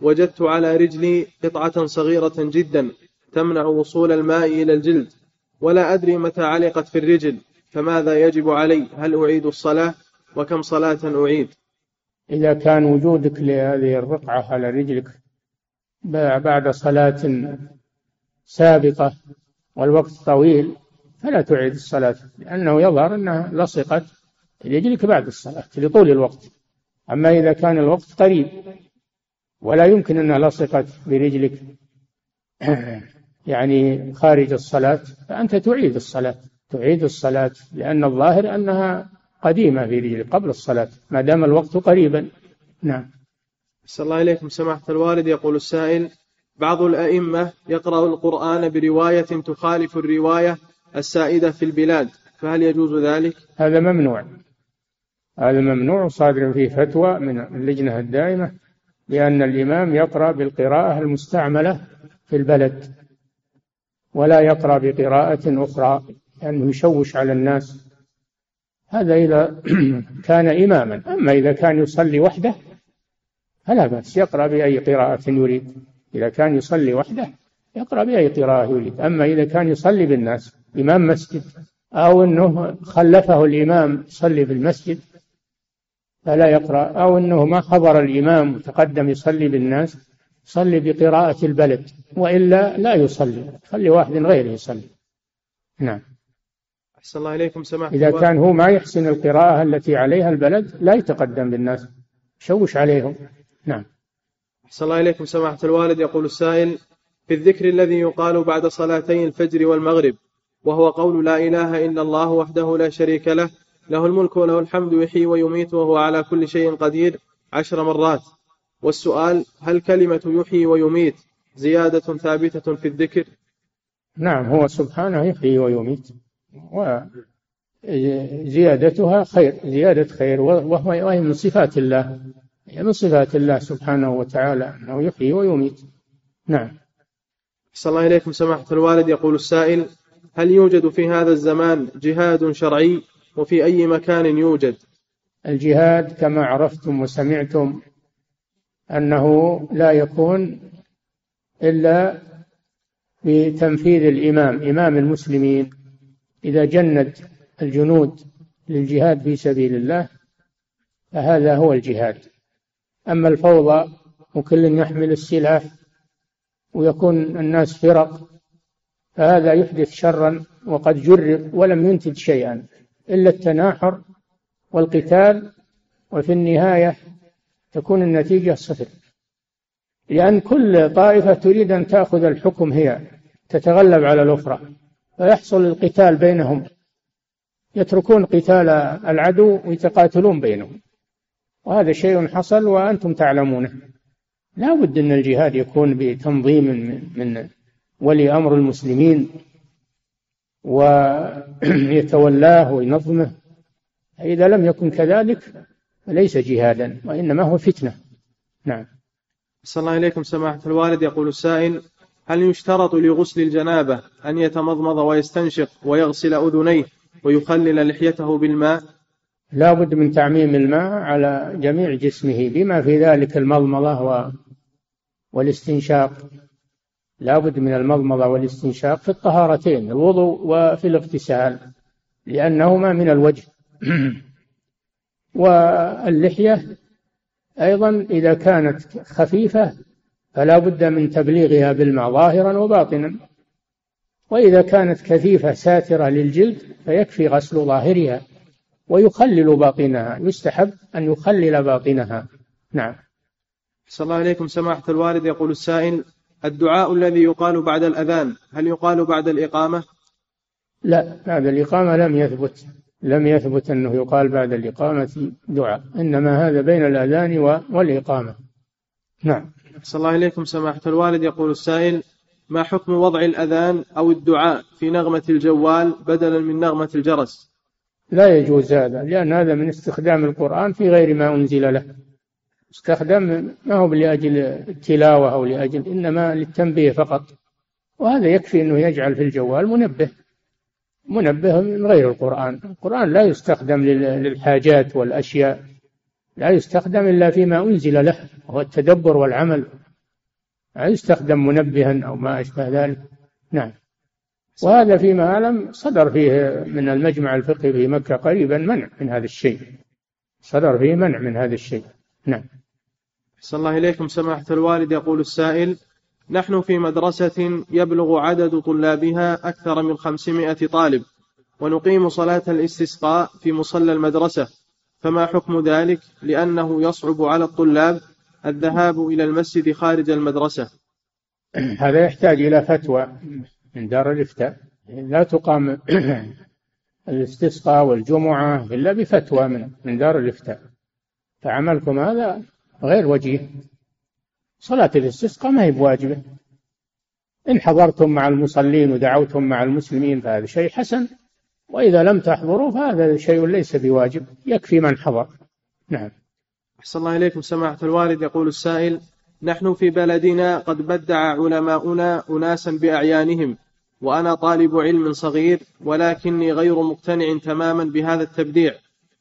وجدت على رجلي قطعة صغيرة جدا تمنع وصول الماء إلى الجلد ولا أدري متى علقت في الرجل فماذا يجب علي؟ هل أعيد الصلاة؟ وكم صلاة أعيد؟ إذا كان وجودك لهذه الرقعة على رجلك بعد صلاة سابقة والوقت طويل فلا تعيد الصلاة لأنه يظهر أنها لصقت رجلك بعد الصلاة لطول الوقت. أما إذا كان الوقت قريب ولا يمكن أنها لصقت برجلك. يعني خارج الصلاة فأنت تعيد الصلاة. تعيد الصلاة لأن الظاهر أنها قديمة في رجلك قبل الصلاة ما دام الوقت قريبا. نعم. صلى الله إليكم سماحة الوالد يقول السائل بعض الأئمة يقرأ القرآن برواية تخالف الرواية السائدة في البلاد فهل يجوز ذلك؟ هذا ممنوع. هذا ممنوع صادر فيه فتوى من اللجنة الدائمة. بأن الإمام يقرأ بالقراءة المستعملة في البلد ولا يقرأ بقراءة أخرى لأنه يشوش على الناس. هذا إذا كان إماما. أما إذا كان يصلي وحده فلا بأس يقرأ بأي قراءة يريد. إذا كان يصلي وحده يقرأ بأي قراءة يريد. أما إذا كان يصلي بالناس إمام مسجد أو أنه خلفه الإمام يصلي بالمسجد فلا يقرأ. أو أنه ما حضر الإمام وتقدم يصلي بالناس يصلي بقراءة البلد وإلا لا يصلي. خلي واحد غيره يصلي. نعم. أحسن الله إليكم سماحة إذا كان هو ما يحسن القراءة التي عليها البلد لا يتقدم بالناس. شوش عليهم. نعم. أحسن الله إليكم سماحة الوالد. يقول السائل في الذكر الذي يقال بعد صلاتي الفجر والمغرب وهو قول لا إله إلا الله وحده لا شريك له له الملك وله الحمد يحيي ويميت وهو على كل شيء قدير. عشر مرات. والسؤال هل كلمة يحيي ويميت زيادة ثابتة في الذكر؟ نعم هو سبحانه يحيي ويميت وزيادتها خير زيادة خير وهو وهي من صفات الله. هي من صفات الله سبحانه وتعالى أنه يحيي ويميت. نعم. صلى الله إليكم. سماحة الوالد يقول السائل هل يوجد في هذا الزمان جهاد شرعي؟ وفي أي مكان يوجد. الجهاد كما عرفتم وسمعتم أنه لا يكون إلا بتنفيذ الإمام إمام المسلمين. إذا جند الجنود للجهاد في سبيل الله فهذا هو الجهاد. أما الفوضى وكل يحمل السلاح ويكون الناس فرق فهذا يحدث شرا وقد جرب ولم ينتج شيئا. إلا التناحر والقتال وفي النهاية تكون النتيجة صفر. لأن كل طائفة تريد أن تأخذ الحكم هي تتغلب على الأخرى. فيحصل القتال بينهم. يتركون قتال العدو ويتقاتلون بينهم. وهذا شيء حصل وأنتم تعلمونه. لا بد أن الجهاد يكون بتنظيم من ولي أمر المسلمين. ويتولاه وينظمه إذا لم يكن كذلك فليس جهادا وإنما هو فتنة. نعم. صلى الله إليكم سماحة الوالد. يقول السائل هل يشترط لغسل الجنابة أن يتمضمض ويستنشق ويغسل أذنيه ويخلل لحيته بالماء؟ لا بد من تعميم الماء على جميع جسمه بما في ذلك المضمضة و... والاستنشاق. لا بد من المضمضة والاستنشاق في الطهارتين الوضوء وفي الاغتسال لأنهما من الوجه. واللحية أيضا إذا كانت خفيفة فلا بد من تبليغها بالماء ظاهرا وباطنا. وإذا كانت كثيفة ساترة للجلد فيكفي غسل ظاهرها ويخلل باطنها يستحب أن يخلل باطنها. نعم. صلى الله عليكم. سماحة الوالد يقول السائل الدعاء الذي يقال بعد الأذان هل يقال بعد الإقامة؟ لا بعد الإقامة لم يثبت لم يثبت أنه يقال بعد الإقامة دعاء إنما هذا بين الأذان والإقامة. نعم. صلى الله عليكم سماحة الوالد. يقول السائل ما حكم وضع الأذان أو الدعاء في نغمة الجوال بدلا من نغمة الجرس؟ لا يجوز هذا لأن هذا من استخدام القرآن في غير ما أنزل له. استخدام ما هو لأجل التلاوة أو لأجل إنما للتنبيه فقط. وهذا يكفي أنه يجعل في الجوال منبه منبه من غير القرآن. القرآن لا يستخدم للحاجات والأشياء لا يستخدم إلا فيما أنزل له وهو التدبر والعمل. لا يستخدم منبها أو ما أشبه ذلك. نعم. وهذا فيما أعلم صدر فيه من المجمع الفقهي في مكة قريبا منع من هذا الشيء. صدر فيه منع من هذا الشيء. نعم. صلى الله إليكم. سماحة الوالد يقول السائل نحن في مدرسة يبلغ عدد طلابها أكثر من خمسمائة طالب ونقيم صلاة الاستسقاء في مصلى المدرسة فما حكم ذلك؟ لأنه يصعب على الطلاب الذهاب إلى المسجد خارج المدرسة. هذا يحتاج إلى فتوى من دار الإفتاء. لا تقام الاستسقاء والجمعة إلا بفتوى من من دار الإفتاء. فعملكم هذا غير وجيه. صلاة الاستسقاء ما هي بواجبة. إن حضرتم مع المصلين ودعوتم مع المسلمين فهذا شيء حسن وإذا لم تحضروا فهذا شيء ليس بواجب. يكفي من حضر. نعم. أحسن الله إليكم. سماحة الوالد يقول السائل نحن في بلدنا قد بدع علماؤنا أناسا بأعيانهم وأنا طالب علم صغير ولكني غير مقتنع تماما بهذا التبديع.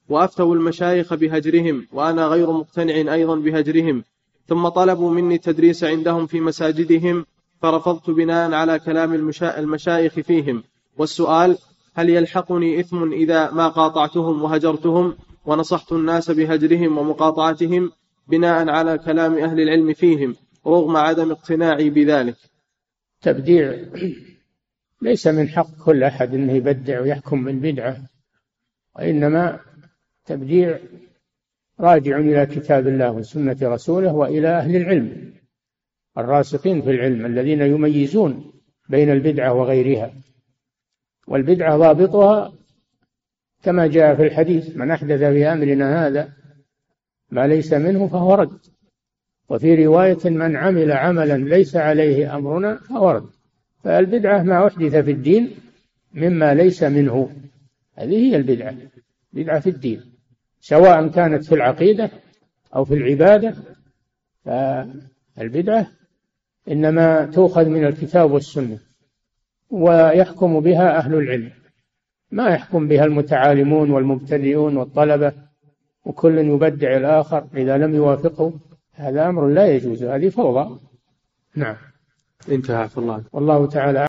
وأفتوا المشايخ بهجرهم وأنا غير مقتنع أيضا بهجرهم. ثم طلبوا مني تدريس عندهم في مساجدهم فرفضت بناء على كلام المشايخ فيهم. والسؤال هل يلحقني إثم إذا ما قاطعتهم وهجرتهم ونصحت الناس بهجرهم ومقاطعتهم بناء على كلام أهل العلم فيهم رغم عدم اقتناعي بذلك؟ تبديع. ليس من حق كل أحد أنه يبدع ويحكم بالبدعة وإنما تبديع راجع إلى كتاب الله وسنة رسوله وإلى أهل العلم الراسخين في العلم الذين يميزون بين البدعة وغيرها. والبدعة ضابطها كما جاء في الحديث من أحدث في أمرنا هذا ما ليس منه فهو رد. وفي رواية من عمل عملا ليس عليه أمرنا فهو رد. فالبدعة ما أحدث في الدين مما ليس منه. هذه هي البدعة بدعة في الدين. سواء كانت في العقيدة أو في العبادة فالبدعة إنما تؤخذ من الكتاب والسنة ويحكم بها أهل العلم. ما يحكم بها المتعالمون والمبتدئون والطلبة وكل يبدع الآخر إذا لم يوافقه هذا أمر لا يجوز هذه فوضى. نعم. انتهى في الله. والله تعالى